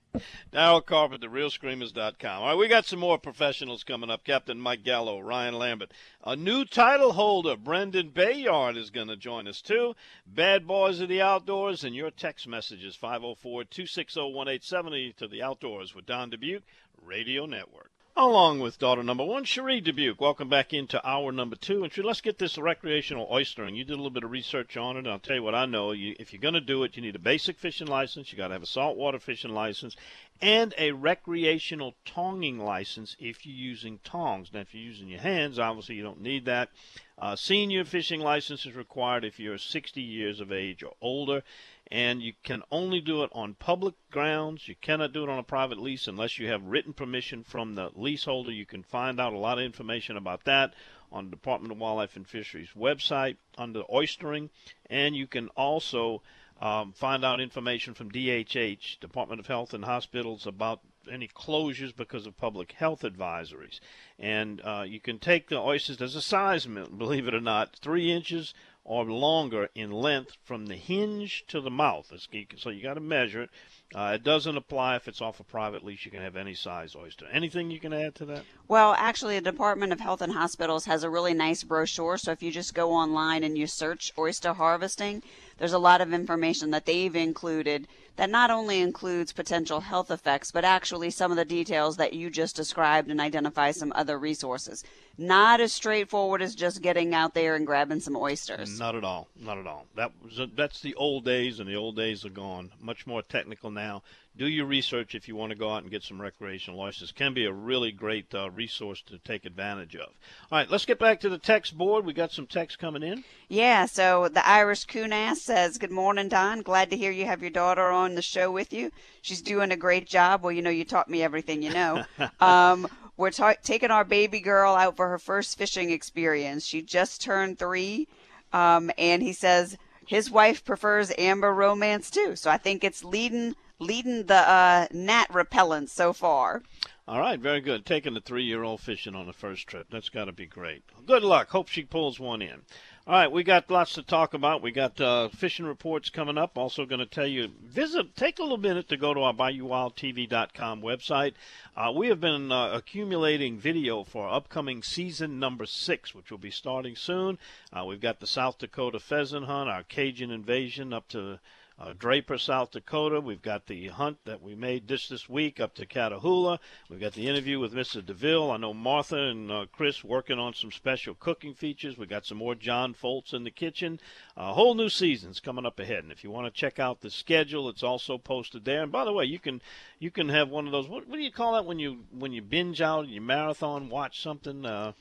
Daryl Carpenter, reelscreamers.com. All right, we got some more professionals coming up. Captain Mike Gallo, Ryan Lambert. A new title holder, Brendan Bayard, is going to join us too. Bad Boys of the Outdoors, and your text messages 504 260 1870 to the Outdoors with Don Dubuc Radio Network along with daughter number one, Cherie Dubuc. Welcome back into hour number two. And let's get this recreational oystering. You did a little bit of research on it, and I'll tell you what I know. You, if you're going to do it, you need a basic fishing license. You got to have a saltwater fishing license and a recreational tonging license if you're using tongs. Now, if you're using your hands, obviously you don't need that. Uh, senior fishing license is required if you're 60 years of age or older and you can only do it on public grounds. You cannot do it on a private lease unless you have written permission from the leaseholder. You can find out a lot of information about that on the Department of Wildlife and Fisheries website under oystering, and you can also um, find out information from DHH, Department of Health and Hospitals, about any closures because of public health advisories. And uh, you can take the oysters. There's a size, believe it or not, three inches or longer in length from the hinge to the mouth. So you got to measure it. Uh, it doesn't apply if it's off a private lease. You can have any size oyster. Anything you can add to that? Well, actually, the Department of Health and Hospitals has a really nice brochure. So if you just go online and you search oyster harvesting, there's a lot of information that they've included that not only includes potential health effects, but actually some of the details that you just described and identify some other resources. not as straightforward as just getting out there and grabbing some oysters. Not at all. Not at all. That was that's the old days, and the old days are gone. Much more technical now. Do your research if you want to go out and get some recreational oysters. Can be a really great uh, resource to take advantage of. All right, let's get back to the text board. We got some text coming in. Yeah, so the Irish Kunas says, Good morning, Don. Glad to hear you have your daughter on the show with you. She's doing a great job. Well, you know, you taught me everything you know. um, we're ta- taking our baby girl out for her first fishing experience. She just turned three, um, and he says his wife prefers amber romance too. So I think it's leading leading the uh, gnat repellent so far. All right, very good. Taking the three-year-old fishing on the first trip. That's got to be great. Good luck. Hope she pulls one in. All right, we got lots to talk about. We got uh, fishing reports coming up. Also, going to tell you visit, take a little minute to go to our BayouWildTV.com website. Uh, we have been uh, accumulating video for upcoming season number six, which will be starting soon. Uh, we've got the South Dakota pheasant hunt, our Cajun invasion up to uh, Draper, South Dakota. We've got the hunt that we made just this week up to Catahoula. We've got the interview with Mr. DeVille. I know Martha and uh, Chris working on some special cooking features. We've got some more John Foltz in the kitchen. A whole new season's coming up ahead. And if you want to check out the schedule, it's also posted there. And by the way, you can you can have one of those. What, what do you call that when you when you binge out, and you marathon watch something? Uh,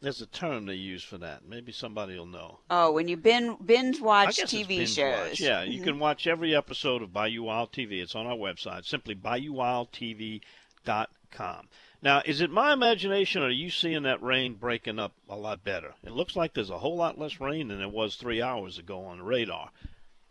there's a term they use for that. Maybe somebody will know. Oh, when you bin, binge watch TV binge shows. Watch. Yeah, you mm-hmm. can watch every episode of Bayou Wild TV. It's on our website, simply BayouWildTV.com. Now, is it my imagination, or are you seeing that rain breaking up a lot better? It looks like there's a whole lot less rain than there was three hours ago on the radar.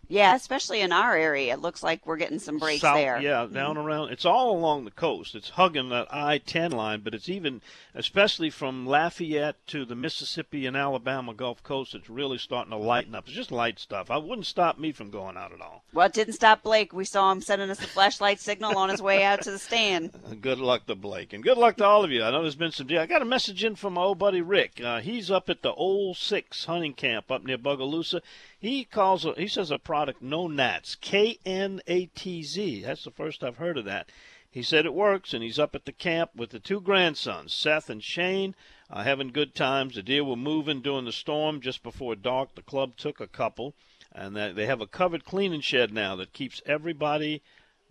Yeah, especially in our area, it looks like we're getting some breaks South, there. Yeah, down mm-hmm. around. It's all along the coast. It's hugging that I-10 line, but it's even, especially from Lafayette to the Mississippi and Alabama Gulf Coast, it's really starting to lighten up. It's just light stuff. I wouldn't stop me from going out at all. Well, it didn't stop Blake. We saw him sending us a flashlight signal on his way out to the stand. Good luck to Blake, and good luck to all of you. I know there's been some. I got a message in from my old buddy Rick. Uh, he's up at the Old Six hunting camp up near Bogalusa. He calls he says a product no gnats K N A T Z. That's the first I've heard of that. He said it works, and he's up at the camp with the two grandsons, Seth and Shane, uh, having good times. The deer were moving during the storm just before dark. The club took a couple, and they have a covered cleaning shed now that keeps everybody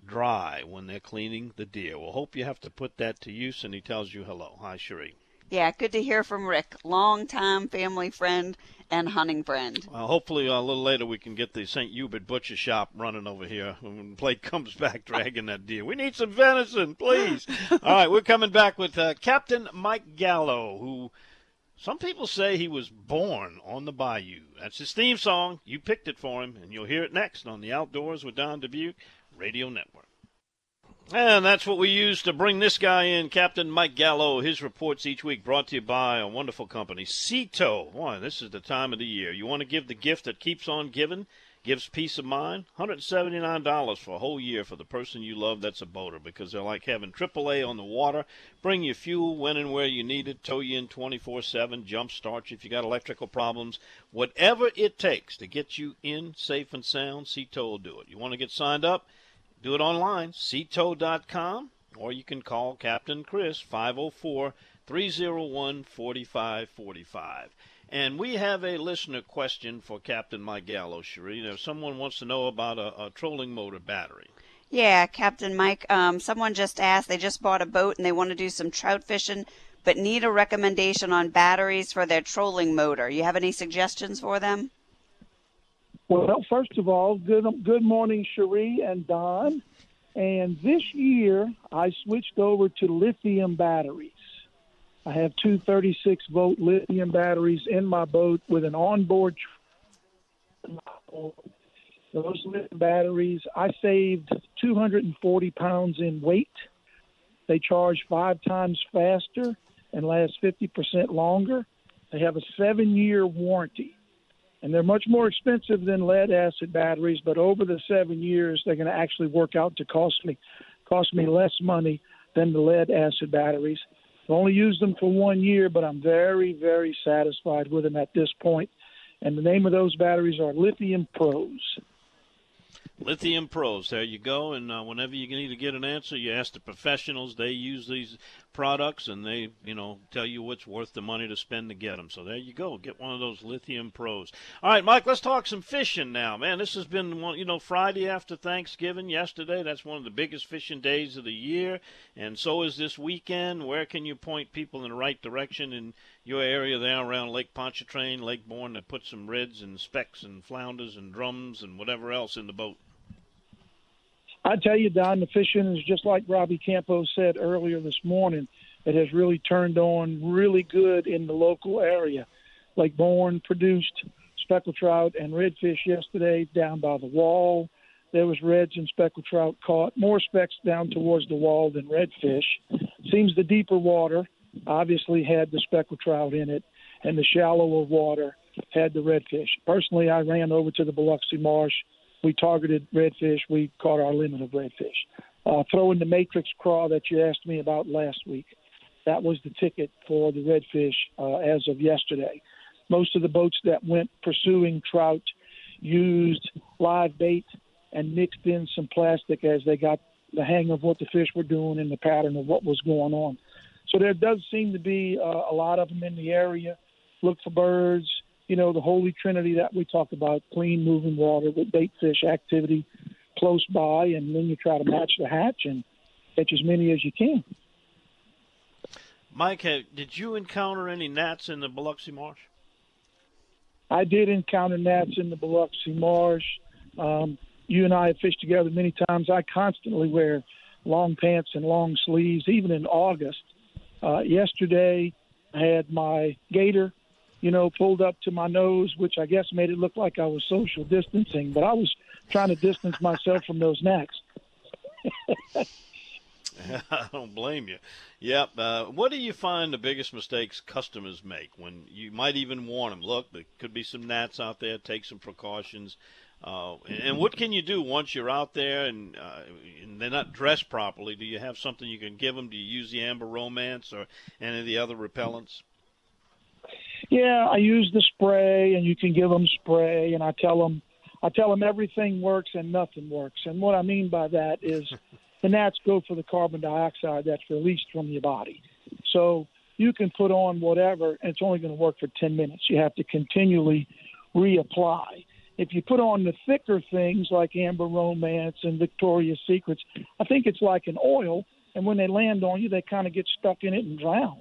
dry when they're cleaning the deer. We'll hope you have to put that to use, and he tells you hello. Hi, Cherie. Yeah, good to hear from Rick, longtime family friend and hunting friend. Well, hopefully a little later we can get the St. Hubert Butcher Shop running over here when Blake comes back dragging that deer. We need some venison, please. All right, we're coming back with uh, Captain Mike Gallo, who some people say he was born on the bayou. That's his theme song. You picked it for him, and you'll hear it next on the Outdoors with Don Dubuc Radio Network. And that's what we use to bring this guy in, Captain Mike Gallo. His reports each week brought to you by a wonderful company, Sea Tow. Boy, this is the time of the year. You want to give the gift that keeps on giving, gives peace of mind? $179 for a whole year for the person you love that's a boater because they're like having AAA on the water. Bring you fuel when and where you need it, tow you in 24 7, jump start you if you got electrical problems. Whatever it takes to get you in safe and sound, Sea Tow will do it. You want to get signed up? Do it online, seatow.com, or you can call Captain Chris, 504 301 4545. And we have a listener question for Captain Mike Gallo, Cherie. If someone wants to know about a, a trolling motor battery. Yeah, Captain Mike. Um, someone just asked. They just bought a boat and they want to do some trout fishing, but need a recommendation on batteries for their trolling motor. You have any suggestions for them? Well, first of all, good good morning, Cherie and Don. And this year, I switched over to lithium batteries. I have two 36 volt lithium batteries in my boat with an onboard. Those lithium batteries, I saved 240 pounds in weight. They charge five times faster and last 50% longer. They have a seven year warranty and they're much more expensive than lead acid batteries. But over the seven years, they're going to actually work out to cost me cost me less money than the lead acid batteries. I've only used them for one year, but I'm very very satisfied with them at this point. And the name of those batteries are Lithium Pros. Lithium Pros. There you go. And uh, whenever you need to get an answer, you ask the professionals. They use these products, and they, you know, tell you what's worth the money to spend to get them. So there you go. Get one of those Lithium Pros. All right, Mike, let's talk some fishing now. Man, this has been one, you know, Friday after Thanksgiving yesterday. That's one of the biggest fishing days of the year, and so is this weekend. Where can you point people in the right direction in your area there around Lake Pontchartrain, Lake Borgne to put some reds and specks and flounders and drums and whatever else in the boat? I tell you, Don, the fishing is just like Robbie Campos said earlier this morning. It has really turned on really good in the local area. Lake Borgne produced speckled trout and redfish yesterday down by the wall. There was reds and speckled trout caught. More specks down towards the wall than redfish. Seems the deeper water obviously had the speckled trout in it, and the shallower water had the redfish. Personally, I ran over to the Biloxi Marsh we targeted redfish. We caught our limit of redfish. Uh, throwing the matrix craw that you asked me about last week, that was the ticket for the redfish uh, as of yesterday. Most of the boats that went pursuing trout used live bait and mixed in some plastic as they got the hang of what the fish were doing and the pattern of what was going on. So there does seem to be uh, a lot of them in the area. Look for birds, you know, the holy trinity that we talk about clean moving water with bait fish activity close by, and then you try to match the hatch and catch as many as you can. Mike, did you encounter any gnats in the Biloxi Marsh? I did encounter gnats in the Biloxi Marsh. Um, you and I have fished together many times. I constantly wear long pants and long sleeves, even in August. Uh, yesterday, I had my gator you know, pulled up to my nose, which I guess made it look like I was social distancing, but I was trying to distance myself from those gnats. I don't blame you. Yep. Uh, what do you find the biggest mistakes customers make when you might even warn them? Look, there could be some gnats out there. Take some precautions. Uh, and, and, what can you do once you're out there and, uh, and, they're not dressed properly? Do you have something you can give them? Do you use the Amber Romance or any of the other repellents? Yeah, I use the spray, and you can give them spray, and I tell them, I tell them everything works and nothing works. And what I mean by that is, the gnats go for the carbon dioxide that's released from your body. So you can put on whatever, and it's only going to work for 10 minutes. You have to continually reapply. If you put on the thicker things like Amber Romance and Victoria's Secrets, I think it's like an oil, and when they land on you, they kind of get stuck in it and drown.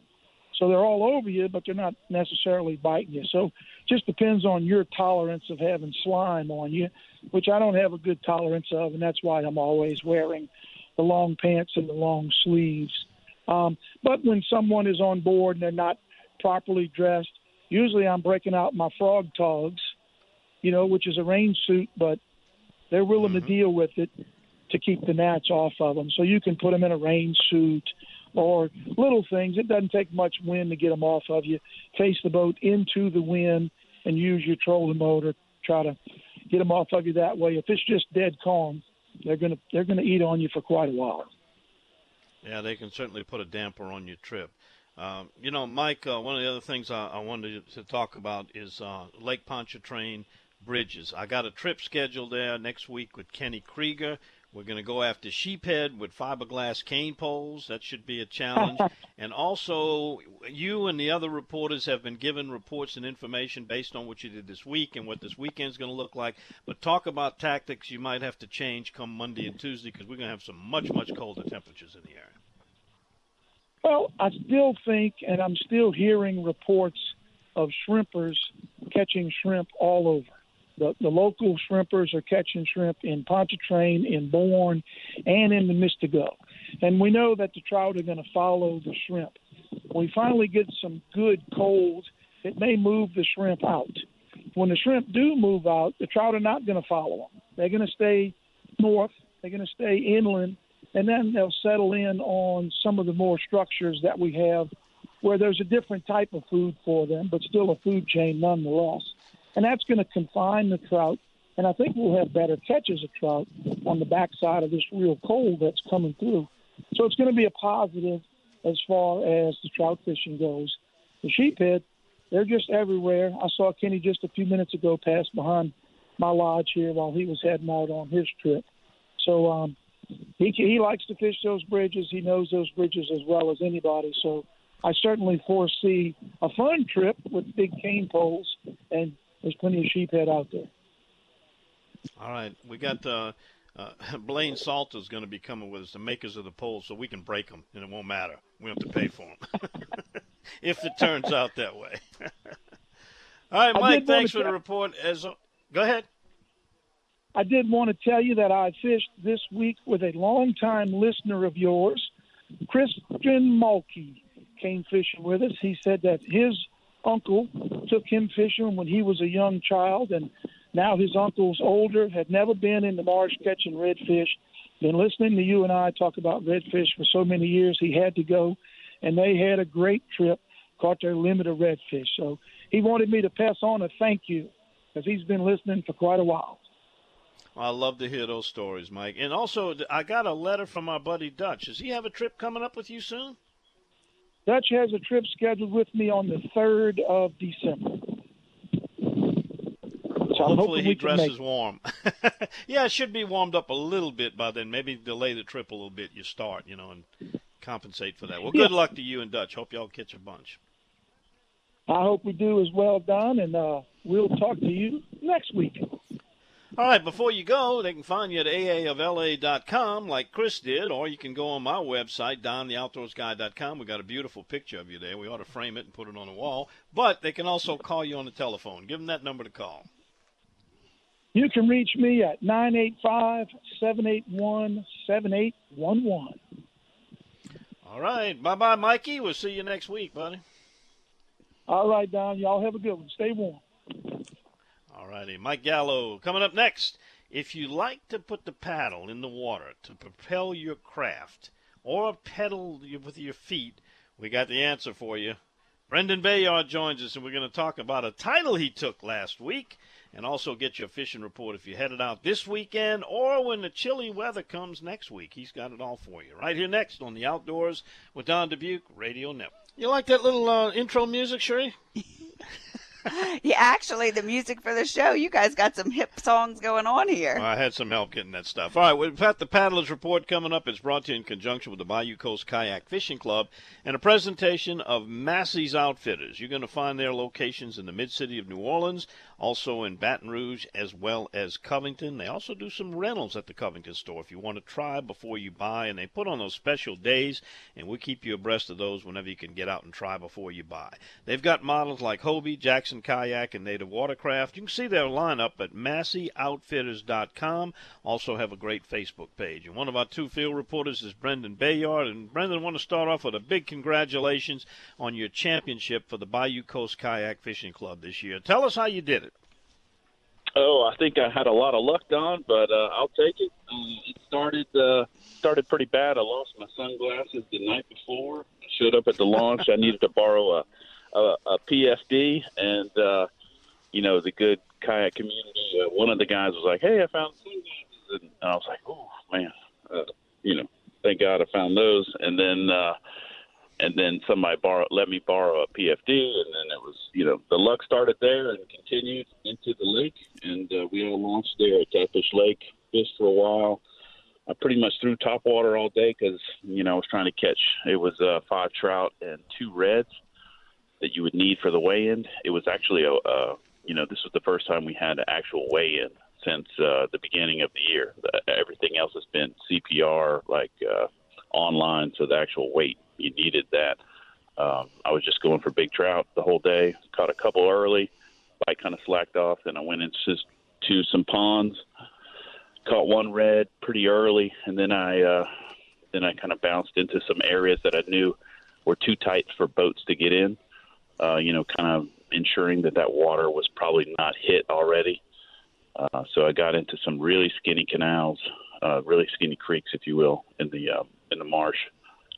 So they're all over you, but they're not necessarily biting you. So just depends on your tolerance of having slime on you, which I don't have a good tolerance of, and that's why I'm always wearing the long pants and the long sleeves. Um, but when someone is on board and they're not properly dressed, usually I'm breaking out my Frogg Toggs, you know, which is a rain suit, but they're willing mm-hmm. to deal with it to keep the gnats off of them. So you can put them in a rain suit or little things. It doesn't take much wind to get them off of you. Face the boat into the wind and use your trolling motor. Try to get them off of you that way. If it's just dead calm, they're gonna they're gonna eat on you for quite a while. Yeah, they can certainly put a damper on your trip. Um, you know, Mike, uh, one of the other things I, I wanted to talk about is uh, Lake Pontchartrain bridges. I got a trip scheduled there next week with Kenny Krieger. We're going to go after sheephead with fiberglass cane poles. That should be a challenge. and also, you and the other reporters have been given reports and information based on what you did this week and what this weekend's going to look like. But talk about tactics you might have to change come Monday and Tuesday because we're going to have some much, much colder temperatures in the area. Well, I still think, and I'm still hearing reports of shrimpers catching shrimp all over. The, the local shrimpers are catching shrimp in Pontchartrain, in Borgne, and in the Mystigo. And we know that the trout are going to follow the shrimp. When we finally get some good cold, it may move the shrimp out. When the shrimp do move out, the trout are not going to follow them. They're going to stay north, they're going to stay inland, and then they'll settle in on some of the more structures that we have where there's a different type of food for them, but still a food chain nonetheless and that's going to confine the trout. And I think we'll have better catches of trout on the backside of this real cold that's coming through. So it's going to be a positive as far as the trout fishing goes. The sheephead, they're just everywhere. I saw Kenny just a few minutes ago pass behind my lodge here while he was heading out on his trip. So um, he he likes to fish those bridges. He knows those bridges as well as anybody. So I certainly foresee a fun trip with big cane poles, and there's plenty of sheephead out there. All right, we got uh, uh, Blaine Salter is going to be coming with us, the makers of the poles, so we can break them, and it won't matter. We don't have to pay for them if it turns out that way. All right, Mike. Thanks for the report. As go ahead. I did want to tell you that I fished this week with a longtime listener of yours, Christian Mulkey, came fishing with us. He said that his uncle took him fishing when he was a young child, and now his uncle's older, had never been in the marsh catching redfish. Been listening to you and I talk about redfish for so many years, he had to go, and they had a great trip, caught their limit of redfish. So he wanted me to pass on a thank you because he's been listening for quite a while. I love to hear those stories, Mike. And also, I got a letter from our buddy Dutch. Does he have a trip coming up with you soon? Dutch has a trip scheduled with me on the 3rd of December. So Hopefully he dresses warm. yeah, it should be warmed up a little bit by then. Maybe delay the trip a little bit. You start, you know, and compensate for that. Well, good yeah. luck to you and Dutch. Hope y'all catch a bunch. I hope we do as well, Don, and uh, we'll talk to you next week. All right, before you go, they can find you at aaofla.com like Chris did, or you can go on my website, dontheoutdoorsguy.com. We got a beautiful picture of you there. We ought to frame it and put it on the wall. But they can also call you on the telephone. Give them that number to call. You can reach me at 985 781 7811. All right. Bye bye, Mikey. We'll see you next week, buddy. All right, Don. Y'all have a good one. Stay warm. All righty. Mike Gallo coming up next. If you like to put the paddle in the water to propel your craft or pedal with your feet, we got the answer for you. Brendan Bayard joins us, and we're going to talk about a title he took last week and also get your fishing report if you're headed out this weekend or when the chilly weather comes next week. He's got it all for you right here next on the Outdoors with Don Dubuc Radio Network. You like that little uh, intro music, Cherie? yeah, actually, the music for the show, you guys got some hip songs going on here. Well, I had some help getting that stuff. All right, we've got the Paddlers Report coming up. It's brought to you in conjunction with the Bayou Coast Kayak Fishing Club and a presentation of Massey's Outfitters. You're going to find their locations in the mid city of New Orleans, also in Baton Rouge, as well as Covington. They also do some rentals at the Covington store if you want to try before you buy, and they put on those special days, and we'll keep you abreast of those whenever you can get out and try before you buy. They've got models like Hobie, Jackson, Kayak and Native Watercraft. You can see their lineup at MasseyOutfitters.com. Also have a great Facebook page. And one of our two field reporters is Brendan Bayard. And Brendan, I want to start off with a big congratulations on your championship for the Bayou Coast Kayak Fishing Club this year. Tell us how you did it. Oh, I think I had a lot of luck, Don, but uh, I'll take it. Um, it started uh, started pretty bad. I lost my sunglasses the night before. I showed up at the launch. I needed to borrow a a, a PFD, and uh, you know the good kayak community. Uh, one of the guys was like, "Hey, I found sunglasses," and I was like, "Oh man, uh, you know, thank God I found those." And then uh, and then somebody borrow let me borrow a PFD, and then it was you know the luck started there and continued into the lake, and uh, we all launched there at Catfish Lake, fished for a while. I pretty much threw top water all day because you know I was trying to catch. It was uh, five trout and two reds, that you would need for the weigh-in. It was actually a, a you know, this was the first time we had an actual weigh-in since uh, the beginning of the year. Everything else has been CPR, like uh, online, so the actual weight you needed that. Um, I was just going for big trout the whole day. Caught a couple early, bite kind of slacked off. Then I went into to some ponds, caught one red pretty early, and then I uh, then I kind of bounced into some areas that I knew were too tight for boats to get in uh, you know, kind of ensuring that that water was probably not hit already. Uh, so I got into some really skinny canals, uh, really skinny creeks, if you will, in the uh, in the marsh.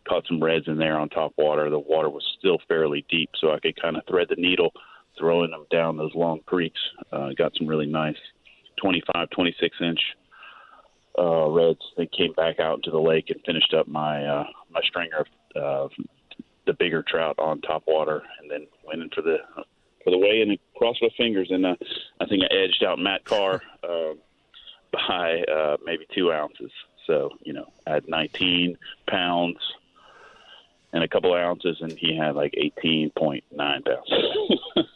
Caught some reds in there on top water. The water was still fairly deep, so I could kind of thread the needle, throwing them down those long creeks. Uh, got some really nice 25, 26 inch uh, reds. They came back out into the lake and finished up my uh, my stringer of uh, the bigger trout on top water, and then went in for the for the weigh and crossed my fingers, and uh, I think I edged out Matt Carr uh, by uh, maybe two ounces. So you know, I had 19 pounds and a couple ounces, and he had like 18.9 pounds.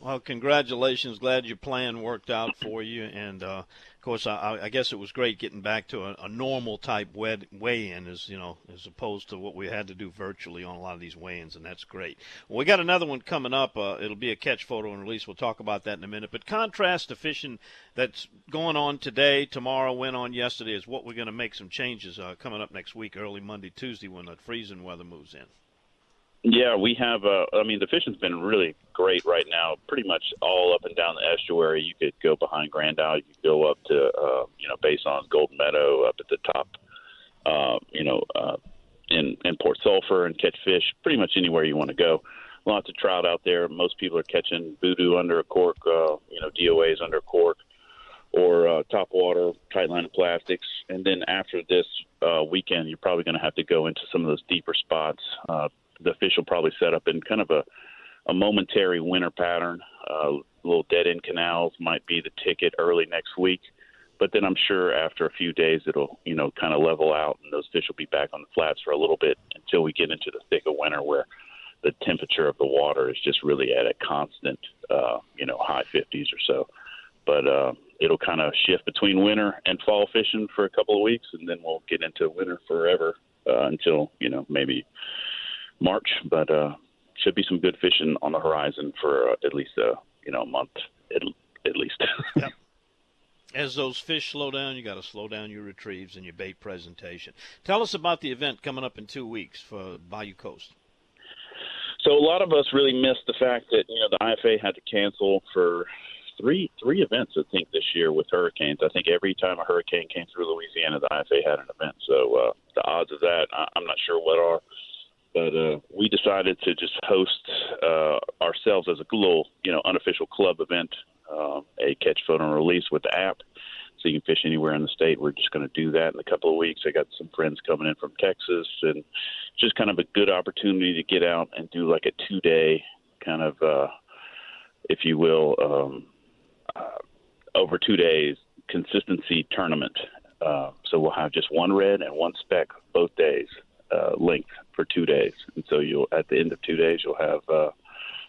well, congratulations! Glad your plan worked out for you, and uh, course, I, I, guess it was great getting back to a, a normal type weigh-in, as you know, as opposed to what we had to do virtually on a lot of these weigh-ins, and that's great. Well, we got another one coming up. Uh, it'll be a catch photo and release. We'll talk about that in a minute. But contrast to fishing that's going on today, tomorrow, went on yesterday, is what we're going to make some changes uh, coming up next week, early Monday, Tuesday, when the freezing weather moves in. Yeah, we have. Uh, I mean, the fishing's been really great right now. Pretty much all up and down the estuary. You could go behind Grand Isle. You could go up to, uh, you know, on Golden Meadow, up at the top. Uh, you know, uh, in in Port Sulphur and catch fish. Pretty much anywhere you want to go. Lots of trout out there. Most people are catching Vudu under a cork. Uh, you know, DOAs under a cork or uh, top water, tight line of plastics. And then after this uh, weekend, you're probably going to have to go into some of those deeper spots. Uh, the fish will probably set up in kind of a, a momentary winter pattern. Uh, little dead end canals might be the ticket early next week. But then I'm sure after a few days it'll, you know, kind of level out and those fish will be back on the flats for a little bit until we get into the thick of winter where the temperature of the water is just really at a constant, uh, you know, high 50s or so. But uh, it'll kind of shift between winter and fall fishing for a couple of weeks, and then we'll get into winter forever uh, until you know maybe March, but uh, should be some good fishing on the horizon for uh, at least a uh, you know a month at, at least. yep. As those fish slow down, you got to slow down your retrieves and your bait presentation. Tell us about the event coming up in two weeks for Bayou Coast. So a lot of us really missed the fact that you know the IFA had to cancel for three three events I think this year with hurricanes. I think every time a hurricane came through Louisiana, the IFA had an event. So uh, the odds of that, I, I'm not sure what are but uh, we decided to just host uh, ourselves as a little, you know, unofficial club event, uh, a catch photo and release with the app, so you can fish anywhere in the state. We're just going to do that in a couple of weeks. I got some friends coming in from Texas, and just kind of a good opportunity to get out and do like a two-day kind of, uh, if you will, um, uh, over two days consistency tournament. Uh, so we'll have just one red and one speck both days uh, length for two days, and so you'll at the end of two days you'll have uh,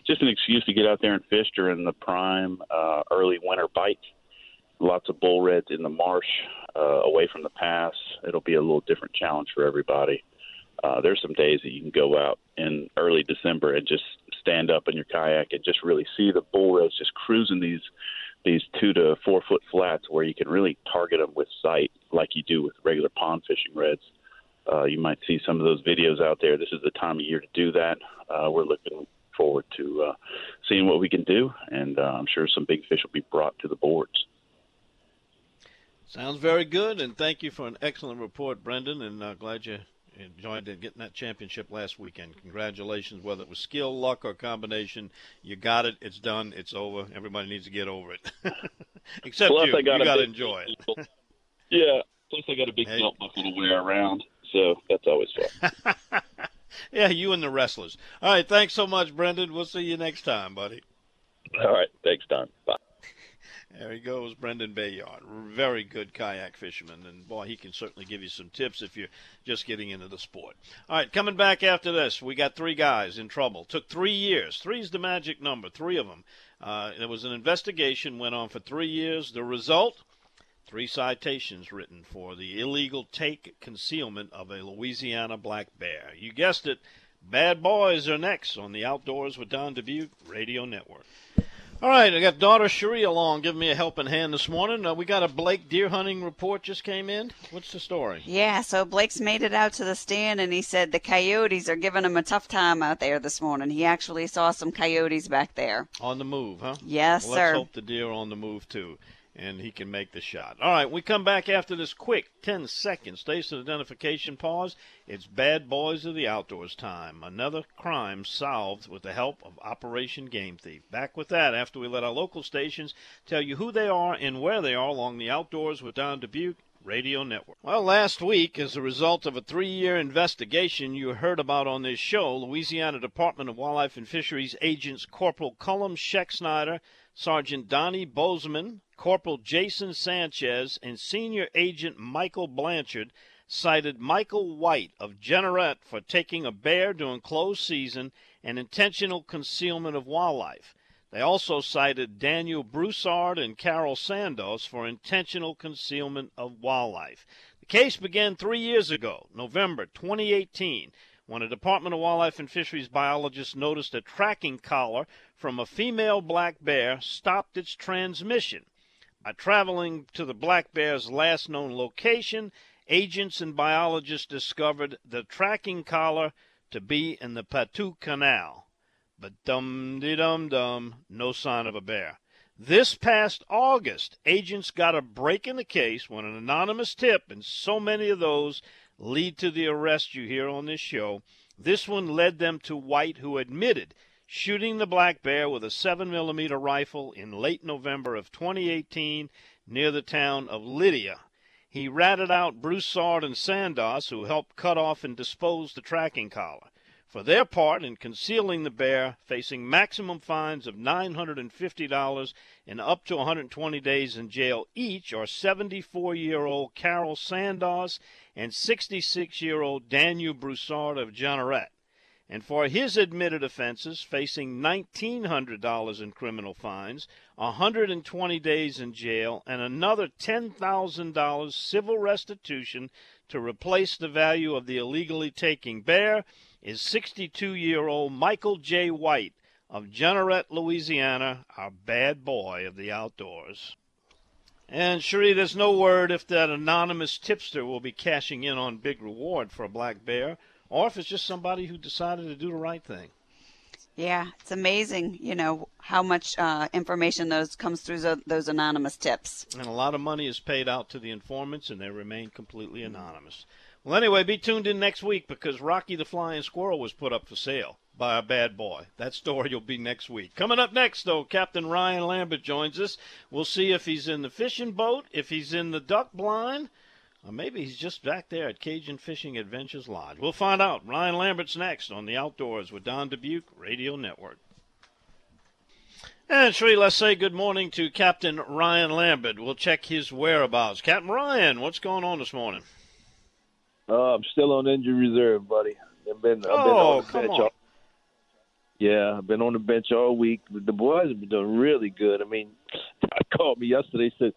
just an excuse to get out there and fish during the prime uh, early winter bite. Lots of bull reds in the marsh, uh, away from the pass. It'll be a little different challenge for everybody. Uh, there's some days that you can go out in early December and just stand up in your kayak and just really see the bull reds just cruising these these two to four foot flats where you can really target them with sight like you do with regular pond fishing reds. Uh, you might see some of those videos out there. This is the time of year to do that. Uh, we're looking forward to uh, seeing what we can do, and uh, I'm sure some big fish will be brought to the boards. Sounds very good, and thank you for an excellent report, Brendan. And uh, glad you enjoyed getting that championship last weekend. Congratulations, whether it was skill, luck, or combination. You got it. It's done. It's over. Everybody needs to get over it. Except Plus, you. Got you got to enjoy it. yeah. Plus, I got a big hey. belt buckle to wear around so that's always fun. yeah, you and the wrestlers. All right, thanks so much, Brendan. We'll see you next time, buddy. All right, thanks, Don. Bye. There he goes, Brendan Bayard. Very good kayak fisherman, and boy, he can certainly give you some tips if you're just getting into the sport. All right, coming back after this, we got three guys in trouble. Took three years. Three's the magic number. Three of them. Uh, there was an investigation went on for three years. The result: Three citations written for the illegal take concealment of a Louisiana black bear. You guessed it. Bad boys are next on the Outdoors with Don Dubuc Radio Network. All right, I got daughter Cherie along giving me a helping hand this morning. Uh, we got a Blake deer hunting report just came in. What's the story? Yeah, so Blake's made it out to the stand and he said the coyotes are giving him a tough time out there this morning. He actually saw some coyotes back there. On the move, huh? Yes, well, sir. Let's hope the deer are on the move too and he can make the shot. All right, we come back after this quick 10 second station identification pause. It's Bad Boys of the Outdoors time. Another crime solved with the help of Operation Game Thief. Back with that after we let our local stations tell you who they are and where they are along the Outdoors with Don Dubuc Radio Network. Well, last week, as a result of a three year investigation you heard about on this show, Louisiana Department of Wildlife and Fisheries agents Corporal Cullum Schexnayder, Sergeant Donnie Bozeman, Corporal Jason Sanchez and Senior Agent Michael Blanchard cited Michael White of Jeanerette for taking a bear during closed season and intentional concealment of wildlife. They also cited Daniel Broussard and Carol Sandos for intentional concealment of wildlife. The case began three years ago, November 2018, when a Department of Wildlife and Fisheries biologist noticed a tracking collar from a female black bear stopped its transmission. By traveling to the black bear's last known location, agents and biologists discovered the tracking collar to be in the Patu Canal. But dum de dum dum, no sign of a bear. This past August, agents got a break in the case when an anonymous tip, and so many of those lead to the arrest you hear on this show. This one led them to White, who admitted shooting the black bear with a 7 millimeter rifle in late November of 2018 near the town of Lydia. He ratted out Broussard and Sandos, who helped cut off and dispose the tracking collar for their part in concealing the bear, facing maximum fines of $950 and up to 120 days in jail each, are 74 year old Carol Sandos and 66 year old Daniel Broussard of Jeanerette. And for his admitted offenses, facing $1,900 in criminal fines, 120 days in jail, and another $10,000 civil restitution to replace the value of the illegally taking bear is 62 year old Michael J. White of Jeanerette, Louisiana, our bad boy of the outdoors. And Cherie, there's no word if that anonymous tipster will be cashing in on big reward for a black bear, or if it's just somebody who decided to do the right thing. Yeah, it's amazing, you know, how much uh, information those comes through those, those anonymous tips. And a lot of money is paid out to the informants, and they remain completely anonymous. Well, anyway, be tuned in next week because Rocky the Flying Squirrel was put up for sale by a bad boy. That story will be next week. Coming up next, though, Captain Ryan Lambert joins us. We'll see if he's in the fishing boat, if he's in the duck blind, or maybe he's just back there at Cajun Fishing Adventures Lodge. We'll find out. Ryan Lambert's next on the Outdoors with Don Dubuc Radio Network. And Cherie, let's say good morning to Captain Ryan Lambert. We'll check his whereabouts. Captain Ryan, what's going on this morning? Uh, I'm still on injury reserve, buddy. I've been, I've been oh, on the come bench on. all, yeah, I've been on the bench all week. The boys have been doing really good. I mean, I called me yesterday. Said,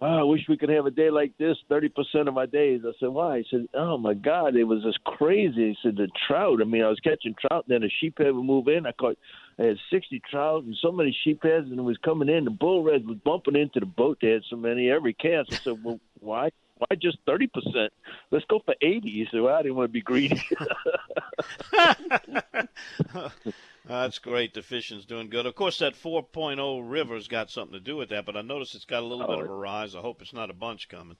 oh, "I wish we could have a day like this. Thirty percent of my days." I said, "Why?" He said, "Oh my God, it was just crazy." He said, "The trout. I mean, I was catching trout, and then a sheephead would move in. I caught, I had sixty trout and so many sheepheads, and it was coming in. The bull reds was bumping into the boat. They had so many every cast. I said, "Well, why?" Why just thirty percent? Let's go for eighty. He said, "Well, I didn't want to be greedy." That's great. The fishing's doing good. Of course, that 4.0 river's got something to do with that, but I noticed it's got a little Oh, bit of a rise. I hope it's not a bunch coming.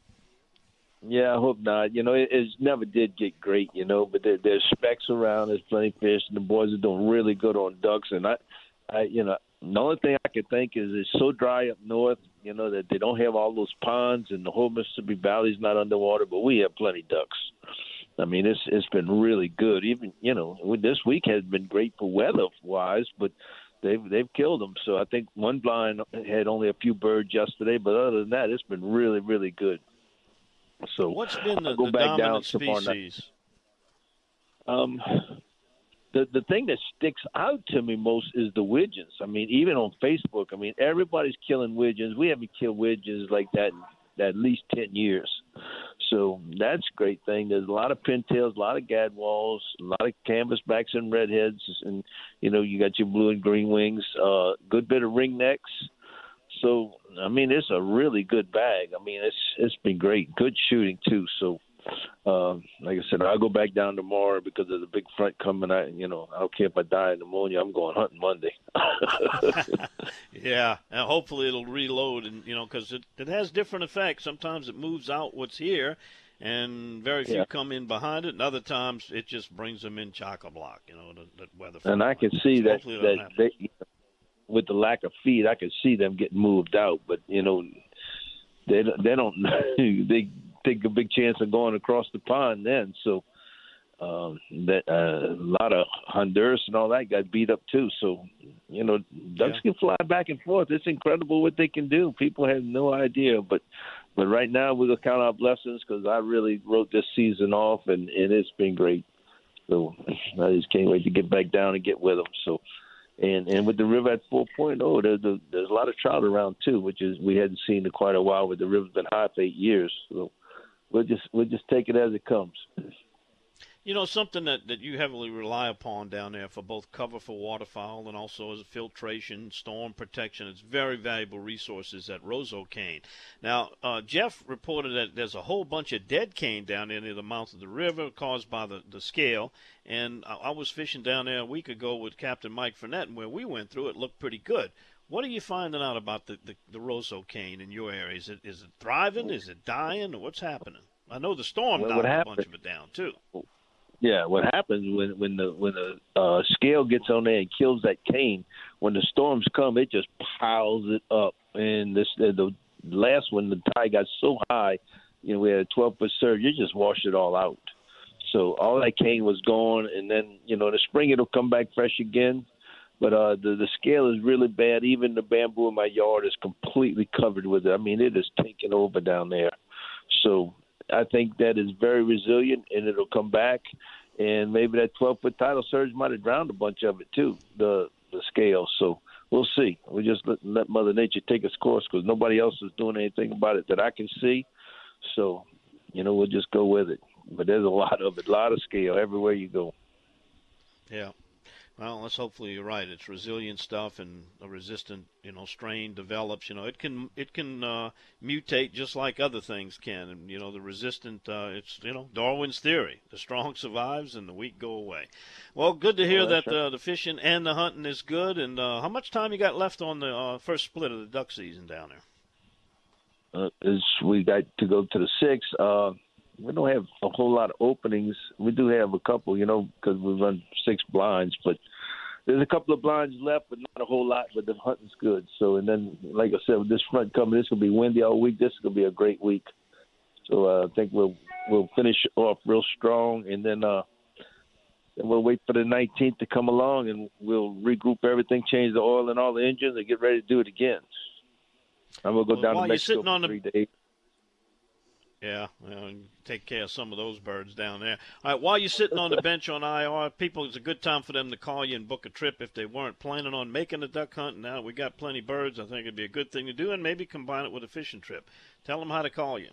Yeah, I hope not. You know, it, it never did get great, you know, but there, there's specks around. There's plenty of fish, and the boys are doing really good on ducks. And I, I, you know, the only thing I can think is it's so dry up north, you know, that they don't have all those ponds, and the whole Mississippi Valley's not underwater. But we have plenty of ducks. I mean, it's it's been really good. Even you know, this week has been great for weather wise, but they've they've killed them. So I think one blind had only a few birds yesterday, but other than that, it's been really really good. So What's been the, the back down dominant species? Um, the the thing that sticks out to me most is the widgeons. I mean, even on Facebook, I mean, everybody's killing widgeons. We haven't killed widgeons like that in at least ten years. So that's a great thing. There's a lot of pintails, a lot of gadwalls, a lot of canvasbacks and redheads, and you know you got your blue and green wings. Uh, good bit of ringnecks. So I mean, it's a really good bag. I mean, it's it's been great. Good shooting too. So uh, like I said, I'll go back down tomorrow because of the big front coming. I, you know, I don't care if I die of pneumonia. I'm going hunting Monday. Yeah, and hopefully it'll reload, and you know, because it, it has different effects. Sometimes it moves out what's here, and very few Yeah. come in behind it. And other times it just brings them in chock a block. You know, the, the weather. and I can see So that hopefully it don't that they, with the lack of feed, I can see them getting moved out. But you know, they don't- they don't they take a big chance of going across the pond then. So Um, that uh, a lot of Honduras and all that got beat up too. So, you know, ducks Yeah. can fly back and forth. It's incredible what they can do. People have no idea, but but right now we're gonna count our blessings because I really wrote this season off and and it's been great. So I just can't wait to get back down and get with them. So. And and with the river at 4.0, there's a, there's a lot of trout around too, which is we hadn't seen in quite a while. With the river's been high for eight years, so we'll just we'll just take it as it comes. You know, something that, that you heavily rely upon down there for both cover for waterfowl and also as a filtration, storm protection. It's very valuable resources at Roseau Cane. Now, uh, Jeff reported that there's a whole bunch of dead cane down there near the mouth of the river caused by the, the scale. And I, I was fishing down there a week ago with Captain Mike Frenette, and where we went through it looked pretty good. What are you finding out about the, the, the Roseau cane in your area? Is it is it thriving? Is it dying? Or what's happening? I know the storm Well, knocked what a bunch of it down too. Yeah, what happens when when the when the uh, scale gets on there and kills that cane? When the storms come, it just piles it up. And this uh, the last one, the tide got so high, you know, we had a 12 foot surge. You just washed it all out. So all that cane was gone, and then you know in the spring it'll come back fresh again. But uh, the the scale is really bad. Even the bamboo in my yard is completely covered with it. I mean, it is taking over down there. So I think that is very resilient, and it'll come back. And maybe that 12 foot tidal surge might have drowned a bunch of it too. The the scale. So we'll see. We just let, let Mother Nature take its course because nobody else is doing anything about it that I can see. So you know we'll just go with it. But there's a lot of it, a lot of scale everywhere you go. Yeah. Well, let's hopefully you're right. It's resilient stuff, and a resistant, you know, strain develops. You know, it can it can uh, mutate just like other things can. And you know, the resistant, uh, it's you know Darwin's theory: the strong survives and the weak go away. Well, good to hear Oh, that right. uh, the fishing and the hunting is good. And uh, how much time you got left on the uh, first split of the duck season down there? uh, is we got to go to the six. We don't have a whole lot of openings. We do have a couple, you know, because we run six blinds, but there's a couple of blinds left, but not a whole lot. But the hunting's good. So, and then, like I said, with this front coming, this will be windy all week. This is gonna be a great week. So uh, I think we'll we'll finish off real strong, and then uh, then we'll wait for the 19th to come along, and we'll regroup everything, change the oil and all the engines, and get ready to do it again. I'm gonna go Well, down to Mexico for on the- three days. Yeah, well, take care of some of those birds down there. All right, while you're sitting on the bench on IR, people, it's a good time for them to call you and book a trip if they weren't planning on making a duck hunt. Now we got plenty of birds. I think it'd be a good thing to do, and maybe combine it with a fishing trip. Tell them how to call you.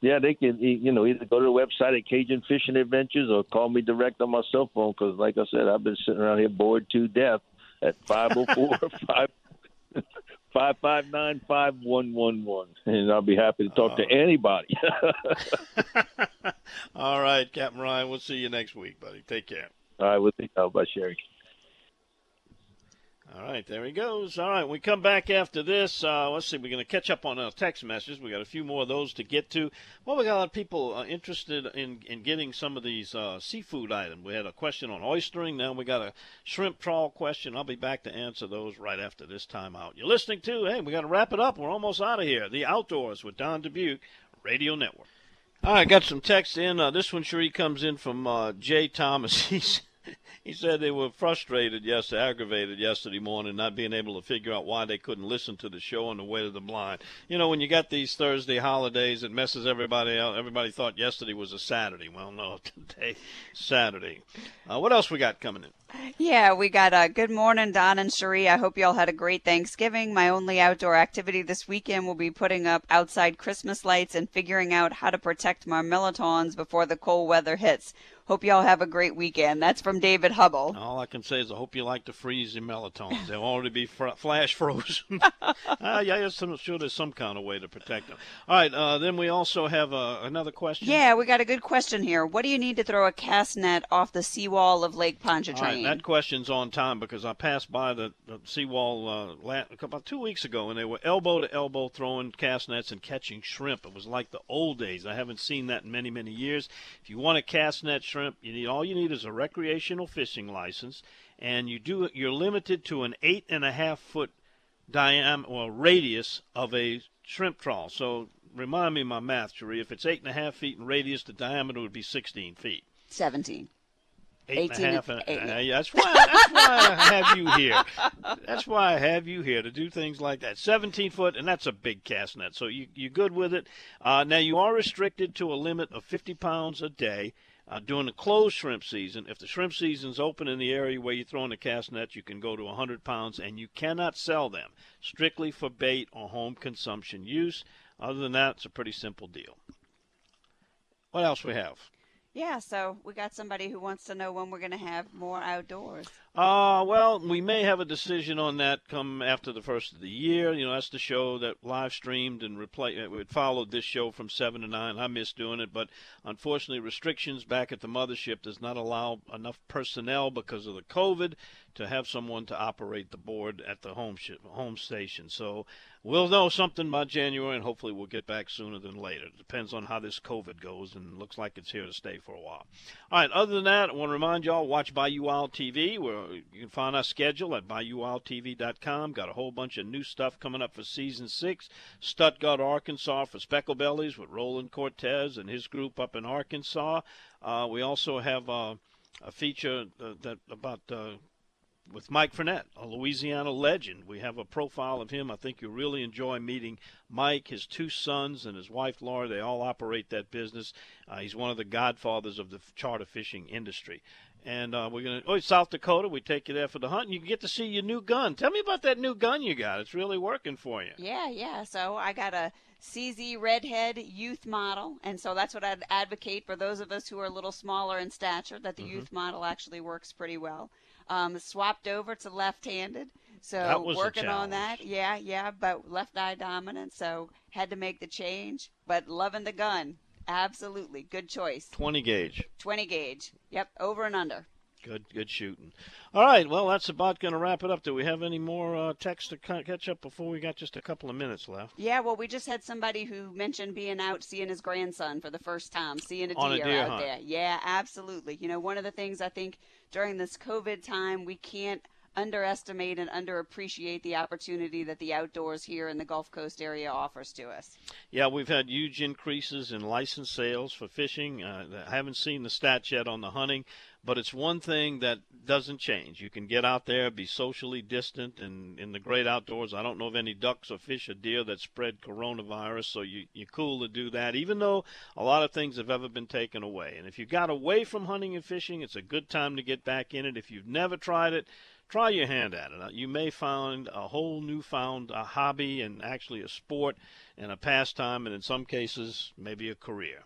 Yeah, they can, you know, either go to the website at Cajun Fishing Adventures or call me direct on my cell phone because, like I said, I've been sitting around here bored to death at 504 559 5111. And I'll be happy to talk to uh-huh. anybody. All right, Captain Ryan, we'll see you next week, buddy. Take care. All right, we'll see you. Bye, Cherie. All right, there he goes. All right, we come back after this. Uh, let's see, we're going to catch up on our text messages. We got a few more of those to get to. Well, we got a lot of people uh, interested in in getting some of these uh, seafood items. We had a question on oystering. Now we got a shrimp trawl question. I'll be back to answer those right after this time out. You're listening to. Hey, we got to wrap it up. We're almost out of here. The Outdoors with Don Dubuc Radio Network. All right, got some text in. Uh, this one, Cherie, comes in from uh, Jay Thomas. He's he said they were frustrated yes, aggravated yesterday morning, not being able to figure out why they couldn't listen to the show on the way to the blind. You know, when you got these Thursday holidays, it messes everybody out. Everybody thought yesterday was a Saturday. Well, no, today Saturday. Uh, what else we got coming in? Yeah, we got a good morning, Don and Cherie. I hope y'all had a great Thanksgiving. My only outdoor activity this weekend will be putting up outside Christmas lights and figuring out how to protect my mirlitons before the cold weather hits. Hope y'all have a great weekend. That's from David Hubble. All I can say is I hope you like to freeze your melatonin. They'll already be fr- flash frozen. uh, yeah, I'm sure there's some kind of way to protect them. All right, uh, then we also have uh, another question. Yeah, we got a good question here. What do you need to throw a cast net off the seawall of Lake All right, Pontchartrain? that question's on time because I passed by the, the seawall uh, about two weeks ago, and they were elbow to elbow throwing cast nets and catching shrimp. It was like the old days. I haven't seen that in many, many years. If you want to cast net shrimp, you need all you need is a recreational fishing license, and you do you're limited to an eight and a half foot diameter or radius of a shrimp trawl. So remind me of my math, Cherie. If it's eight and a half feet in radius, the diameter would be 16 feet. 17. Eight 18 and a half. and- and- eight. uh, that's why. That's why I have you here. That's why I have you here to do things like that. 17 foot, and that's a big cast net. So you you good with it? Uh, now you are restricted to a limit of 50 pounds a day. Uh, during the closed shrimp season, if the shrimp season's open in the area where you're throwing the cast nets, you can go to 100 pounds, and you cannot sell them strictly for bait or home consumption use. Other than that, it's a pretty simple deal. What else we have? Yeah, so we got somebody who wants to know when we're going to have more outdoors. Uh, well, we may have a decision on that come after the first of the year. You know, that's the show that live streamed and replay. It followed this show from seven to nine. I miss doing it, but unfortunately, restrictions back at the mothership does not allow enough personnel because of the COVID to have someone to operate the board at the home sh- home station. So we'll know something by January, and hopefully we'll get back sooner than later. It depends on how this COVID goes, and looks like it's here to stay for a while. All right. Other than that, I want to remind y'all watch Bayou Wild TV. You can find our schedule at BayouWildTV.com. Got a whole bunch of new stuff coming up for season six. Stuttgart, Arkansas, for Speckle Bellies with Roland Cortez and his group up in Arkansas. Uh, we also have uh, a feature uh, that about. Uh, with Mike Frenette, a Louisiana legend. We have a profile of him. I think you'll really enjoy meeting Mike, his two sons, and his wife Laura. They all operate that business. Uh, he's one of the godfathers of the charter fishing industry. And uh, we're going to, oh, South Dakota, we take you there for the hunt, and you can get to see your new gun. Tell me about that new gun you got. It's really working for you. Yeah, yeah. So I got a CZ Redhead youth model, and so that's what I'd advocate for those of us who are a little smaller in stature. That the Mm-hmm. youth model actually works pretty well. Um, swapped over to left-handed, so working on that. Yeah, yeah, but left eye dominant, so had to make the change. But loving the gun, absolutely good choice. 20 gauge. 20 gauge. Yep, over and under. Good, good shooting. All right, well, that's about going to wrap it up. Do we have any more uh, text to ca- catch up before we got just a couple of minutes left? Yeah, well, we just had somebody who mentioned being out seeing his grandson for the first time, seeing a On a deer, deer out hunt. there. Yeah, absolutely. You know, one of the things I think during this COVID time, we can't underestimate and underappreciate the opportunity that the outdoors here in the Gulf Coast area offers to us. Yeah, we've had huge increases in license sales for fishing. Uh, I haven't seen the stats yet on the hunting, but it's one thing that doesn't change. You can get out there, be socially distant, and in the great outdoors. I don't know of any ducks or fish or deer that spread coronavirus, so you, you're cool to do that, even though a lot of things have ever been taken away. And if you got away from hunting and fishing, it's a good time to get back in it. If you've never tried it, try your hand at it. Uh, You may find a whole newfound uh, hobby and actually a sport and a pastime, and in some cases, maybe a career.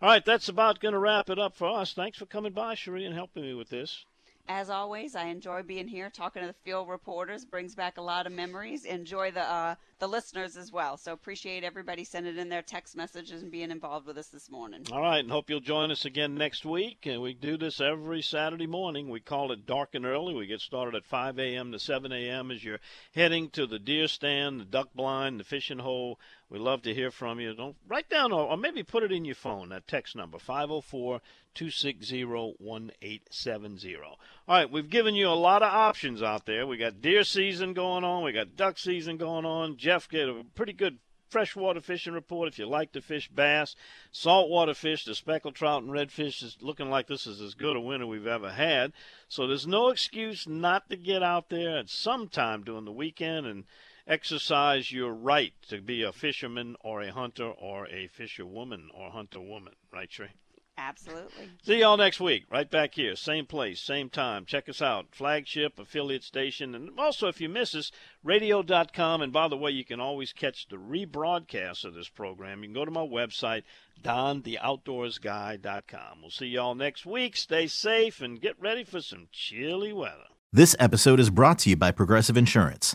All right, that's about going to wrap it up for us. Thanks for coming by, Cherie, and helping me with this. As always, I enjoy being here, talking to the field reporters. Brings back a lot of memories. Enjoy the uh, the listeners as well. So appreciate everybody sending in their text messages and being involved with us this morning. All right, and hope you'll join us again next week. And we do this every Saturday morning. We call it dark and early. We get started at 5 a.m. to 7 a.m. as you're heading to the deer stand, the duck blind, the fishing hole. We love to hear from you. Don't write down or, maybe put it in your phone. That text number 504 260 1870. All right, we've given you a lot of options out there. We got deer season going on. We got duck season going on. Jeff get a pretty good freshwater fishing report if you like to fish bass. Saltwater fish, the speckled trout and redfish is looking like this is as good a winter we've ever had. So there's no excuse not to get out there at some time during the weekend and exercise your right to be a fisherman or a hunter or a fisherwoman or hunter woman. Right, Trey? Absolutely. See y'all next week, right back here, same place, same time. Check us out, flagship affiliate station, and also if you miss us, radio.com. And by the way, you can always catch the rebroadcast of this program. You can go to my website, dontheoutdoorsguy.com. We'll see y'all next week. Stay safe and get ready for some chilly weather. This episode is brought to you by Progressive Insurance.